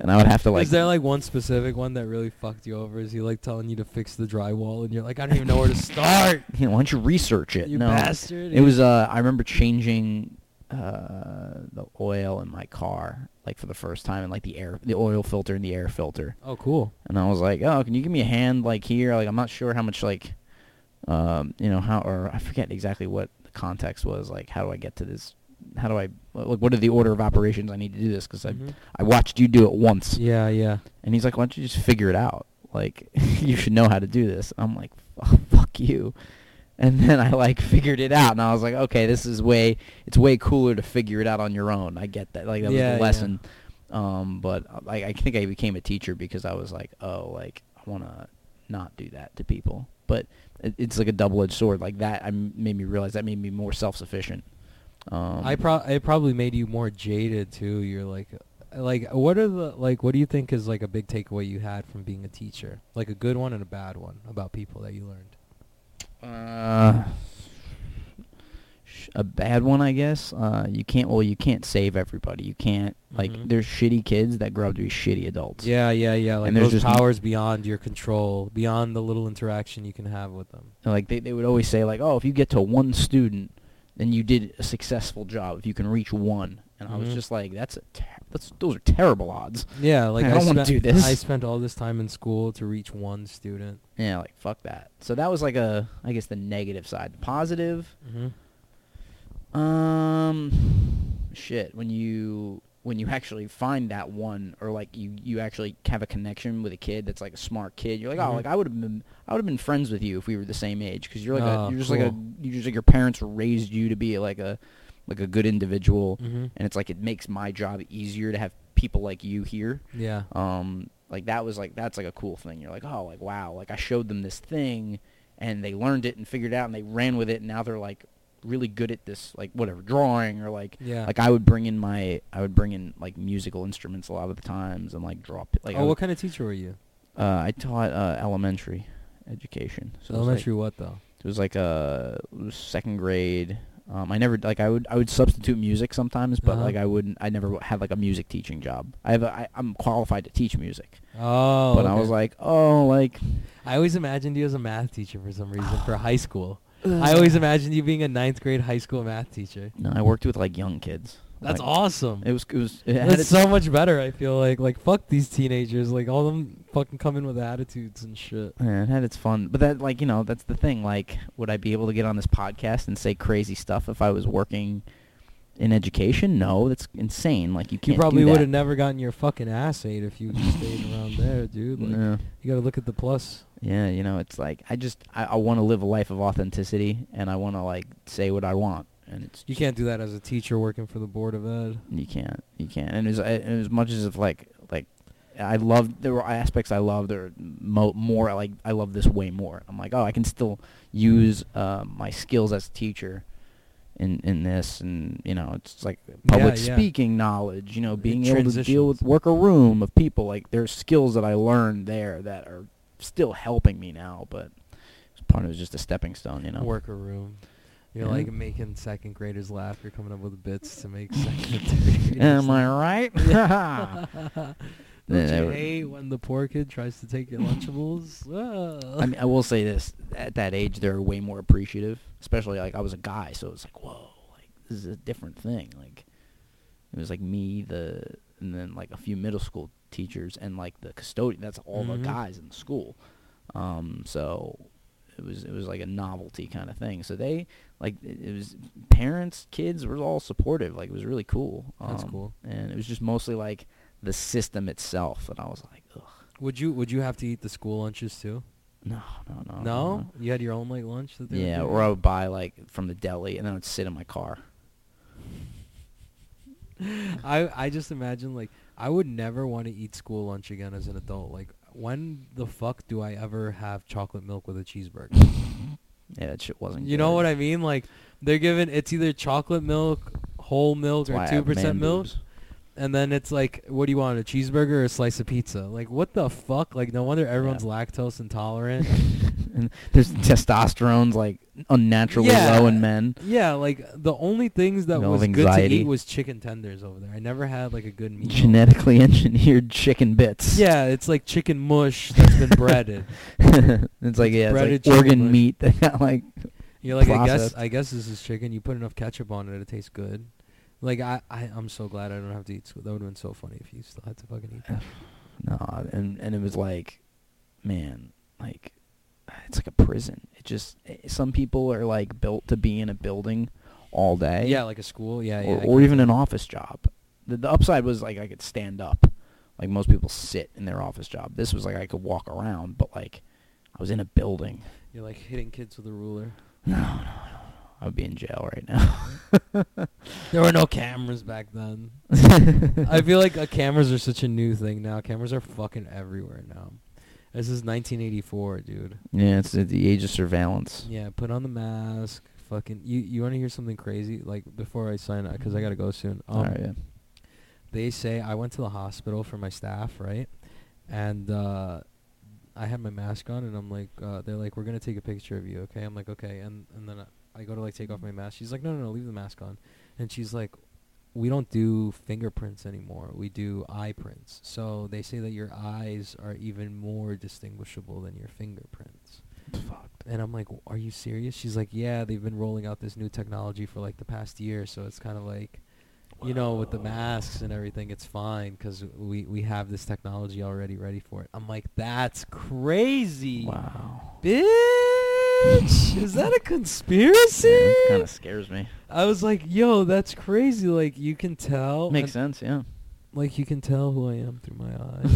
and I would have to like. is there like one specific one that really fucked you over? Is he like telling you to fix the drywall and you're like, I don't even know where to start? (laughs) you know, why don't you research it? you no, bastard. It was. Uh, I remember changing uh, the oil in my car, like for the first time, and like the air, the oil filter and the air filter. Oh, cool. And I was like, "Oh, can you give me a hand, like here? Like I'm not sure how much, like, um, you know, how or I forget exactly what the context was. Like, how do I get to this? How do I like? What are the order of operations I need to do this? Because Mhm. I I watched you do it once, Yeah, yeah. and he's like, "Why don't you just figure it out? Like, (laughs) you should know how to do this." I'm like, oh, "Fuck you." And then I like figured it out, and I was like, "Okay, this is way. It's way cooler to figure it out on your own." I get that. Like that Yeah, was yeah. the lesson. Um, but I, I think I became a teacher because I was like, "Oh, like I want to not do that to people. But it, it's like a double edged sword. Like that, I made me realize that made me more self sufficient. Um, I pro it probably made you more jaded too. You're like, like what are the like what do you think is like a big takeaway you had from being a teacher? Like a good one and a bad one about people that you learned. Uh, a bad one, I guess. Uh, you can't. Well, you can't save everybody. You can't. Like, Mhm. there's shitty kids that grow up to be shitty adults. Yeah, yeah, yeah. Like And there's just- powers beyond your control, beyond the little interaction you can have with them. Like they they would always say like, oh, if you get to one student, then you did a successful job. If you can reach one, and I was Mhm. just like, that's a ter- that's those are terrible odds. Yeah, like I don't wanna spent, do this. I spent all this time in school to reach one student. Yeah, like fuck that. So that was like a, I guess the negative side. The positive, Mm-hmm. Um, shit. When you when you actually find that one, or like you you actually have a connection with a kid that's like a smart kid, you're like, oh, Mhm. like I would have been I would have been friends with you if we were the same age, because you're like Oh, a you're just like a cool. you just like your parents raised you to be like a like a good individual, Mm-hmm. and it's like it makes my job easier to have people like you here. Yeah. Um, like that was like that's like a cool thing. You're like, oh, like wow, like I showed them this thing, and they learned it and figured it out, and they ran with it, and now they're like really good at this, like whatever drawing or like Yeah. like I would bring in my I would bring in like musical instruments a lot of the times and like draw. Like oh, would- what kind of teacher were you? uh, I taught uh, elementary education. So Elementary was what though? it was like uh, second grade. Um, I never like I would I would substitute music sometimes, but Uh-huh. like I wouldn't. I never had like a music teaching job. I have a, I, I'm qualified to teach music, Oh. but I was like, oh, like I always imagined you as a math teacher for some reason for (sighs) high school. I always imagined you being a ninth grade high school math teacher. no. I worked with like young kids. That's Like, awesome. It was it was it That's its- so much better. I feel like like fuck these teenagers. Like all of them fucking come in with attitudes and shit. Yeah, it had its fun, but that like you know that's the thing. Like, would I be able to get on this podcast and say crazy stuff if I was working in education? No, that's insane. Like you You can't. probably would have never gotten your fucking ass ate if you stayed around there, dude. Like, No. You gotta look at the plus. Yeah, you know, it's like I just I, I want to live a life of authenticity, and I want to like say what I want, and it's You can't do that as a teacher working for the board of ed. you can't you can't. And as and as much as if like like I love there were aspects I love there are mo- more like I love this way more. I'm like oh I can still use uh, my skills as a teacher in in this and you know it's like public Yeah, yeah. speaking knowledge you know being able to deal with work a room of people like there's skills that I learned there that are still helping me now but part of it was just a stepping stone you know Worker room. You're Yeah. like making second graders laugh. You're coming up with bits to make (laughs) second graders am I right (laughs) (laughs) Don't Yeah, you hate when the poor kid tries to take your Lunchables? I mean, I will say this: at that age, they're way more appreciative. Especially like I was a guy, so it's like, whoa, like this is a different thing. Like it was like me, the and then like a few middle school teachers and like the custodian. That's all Mhm. the guys in the school. Um, so it was it was like a novelty kind of thing. So they like it, was parents, kids were all supportive. Like it was really cool. That's Um, cool. And it was just mostly like the system itself, and I was like, ugh, would you would you have to eat the school lunches too? no, no, no, no, you had your own like lunch that they Yeah, or? I would buy like from the deli and then I would sit in my car. (laughs) I I just imagine like I would never want to eat school lunch again as an adult. Like when the fuck do I ever have chocolate milk with a cheeseburger? (laughs) Yeah, that shit wasn't. you know what I mean? Like they're given it's either chocolate milk, whole milk, or two percent milk, and then it's like, what do you want? A cheeseburger or a slice of pizza? Like what the fuck? Like no wonder everyone's lactose intolerant. (laughs) and there's testosterone's like unnaturally Yeah. low in men. yeah, like the only things that No was good to eat was chicken tenders over there. I never had like a good meal. Genetically engineered chicken bits. Yeah, it's like chicken mush that's been breaded. (laughs) it's like yeah, breaded it's like organ mush. meat (laughs) that got like You're like, I guess. I guess this is chicken. You put enough ketchup on it, it tastes good. Like I, I, I'm so glad I don't have to eat. School. That would have been so funny if you still had to fucking eat that. (sighs) no, and and it was like, man, like it's like a prison. It just eh, some people are like built to be in a building all day. Yeah, like a school. Yeah, yeah. or, or even an office job. The, the upside was like I could stand up, like most people sit in their office job. This was like I could walk around, but like I was in a building. You're like hitting kids with a ruler. No, no, no, no. I would be in jail right now. (laughs) There were no cameras back then. (laughs) I feel like uh, cameras are such a new thing now. Cameras are fucking everywhere now. This is 1984, dude. Yeah, it's at the age of surveillance. Yeah, put on the mask. Fucking, you you want to hear something crazy? Like before I sign up, because I gotta go soon. Um, All right, yeah. They say I went to the hospital for my staph, right? And uh, I had my mask on, and I'm like, uh, they're like, we're gonna take a picture of you, okay? I'm like, okay, and and then I, I go to like take off my mask. She's like, no, no, no, leave the mask on, and she's like, we don't do fingerprints anymore. We do eye prints. So they say that your eyes are even more distinguishable than your fingerprints. Fucked. And I'm like, are you serious? She's like, yeah, they've been rolling out this new technology for like the past year, so it's kind of like, you know, with the masks and everything, it's fine because we we have this technology already ready for it. I'm like, that's crazy, Wow. bitch. Is that a conspiracy? Kind of scares me. I was like, yo, that's crazy. Like you can tell. Makes and- sense, yeah. Like you can tell who I am through my (laughs) eyes.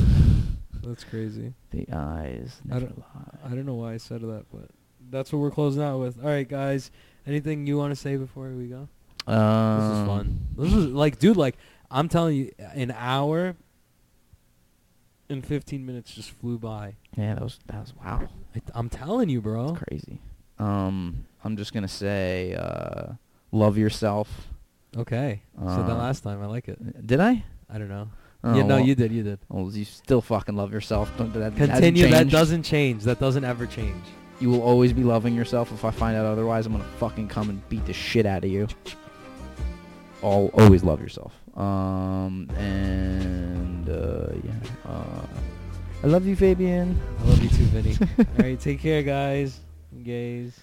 that's crazy. The eyes I don't- lie. I don't know why I said that, but that's what we're closing out with. All right, guys. Anything you want to say before we go? Um, This is fun. This is like, dude, like I'm telling you, an hour and 15 minutes just flew by. Yeah, that was that was wow. I, I'm telling you, bro. That's crazy. Um, I'm just gonna say, uh, love yourself. Okay. Said that Uh, last time. I like it. Did I? I don't know. Oh, yeah, no, well- you did. You did. Well, you still fucking love yourself. Don't that Continue. That doesn't change. That doesn't ever change. You will always be loving yourself. If I find out otherwise, I'm gonna fucking come and beat the shit out of you. All always love yourself. Um, and uh, yeah. Uh, I love you, Fabian. I love you too, Vinny. (laughs) All right, take care, guys. Gays.